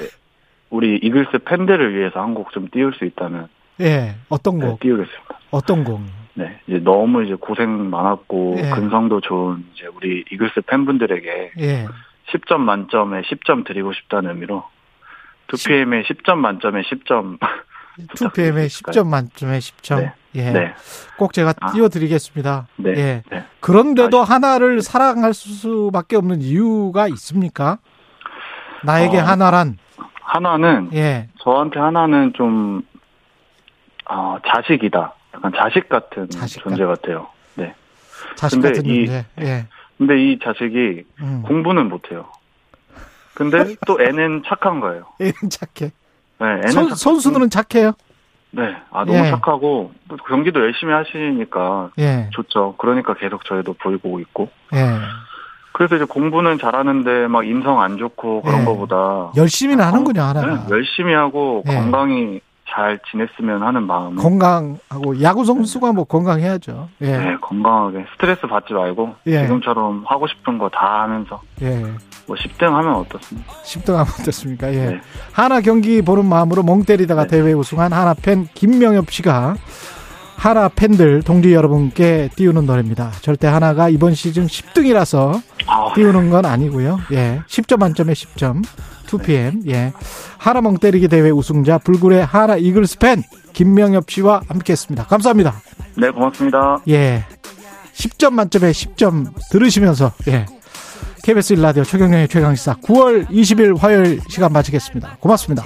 우리 이글스 팬들을 위해서 한 곡 좀 띄울 수 있다면 예. 어떤 네, 곡? 띄우겠습니다. 어떤 곡? 네, 이제 너무 이제 고생 많았고 예. 근성도 좋은 이제 우리 이글스 팬분들에게 예. 10점 만점에 10점 드리고 싶다는 의미로 2PM의 10점 만점에 10점 2PM의 10점 만점에 10점. 네. 예. 네. 꼭 제가 띄워드리겠습니다. 네. 예. 네. 그런데도 하나를 사랑할 수밖에 없는 이유가 있습니까? 나에게 어, 하나란. 하나는 예. 저한테 하나는 좀 아, 자식이다. 약간 자식 같은 존재 같아요. 네. 자식 근데 같은 이- 존재. 예. 근데 이 자식이 음. 공부는 못해요. 근데 또 애는 착한 거예요. 애는 착해. 네, 애는 선, 착- 선수들은 착해요. 네, 아 너무 예. 착하고 또 경기도 열심히 하시니까 예. 좋죠. 그러니까 계속 저희도 보이고 있고. 예. 그래서 이제 공부는 잘하는데 막 인성 안 좋고 그런 예. 거보다 열심히는 하는군요, 하나가. 네, 열심히 하고 예. 건강히 잘 지냈으면 하는 마음에 건강하고 야구 선수가 뭐 건강해야죠. 예. 네, 건강하게 스트레스 받지 말고 예. 지금처럼 하고 싶은 거 다 하면서 예. 뭐 10등 하면 어떻습니까? 10등 하면 어떻습니까? 예. 네. 하나 경기 보는 마음으로 멍 때리다가 대회 우승한 하나 팬 김명엽 씨가 하나 팬들 동지 여러분께 띄우는 노래입니다. 절대 하나가 이번 시즌 10등이라서 아, 띄우는 건 아니고요. 예. 10점 만점에 10점. 2PM. 예. 하나 멍 때리기 대회 우승자 불굴의 하나 이글스 팬 김명엽 씨와 함께 했습니다. 감사합니다. 네, 고맙습니다. 예. 10점 만점에 10점 들으시면서 예. KBS 1라디오 최경영의 최강시사 9월 20일 화요일 시간 마치겠습니다. 고맙습니다.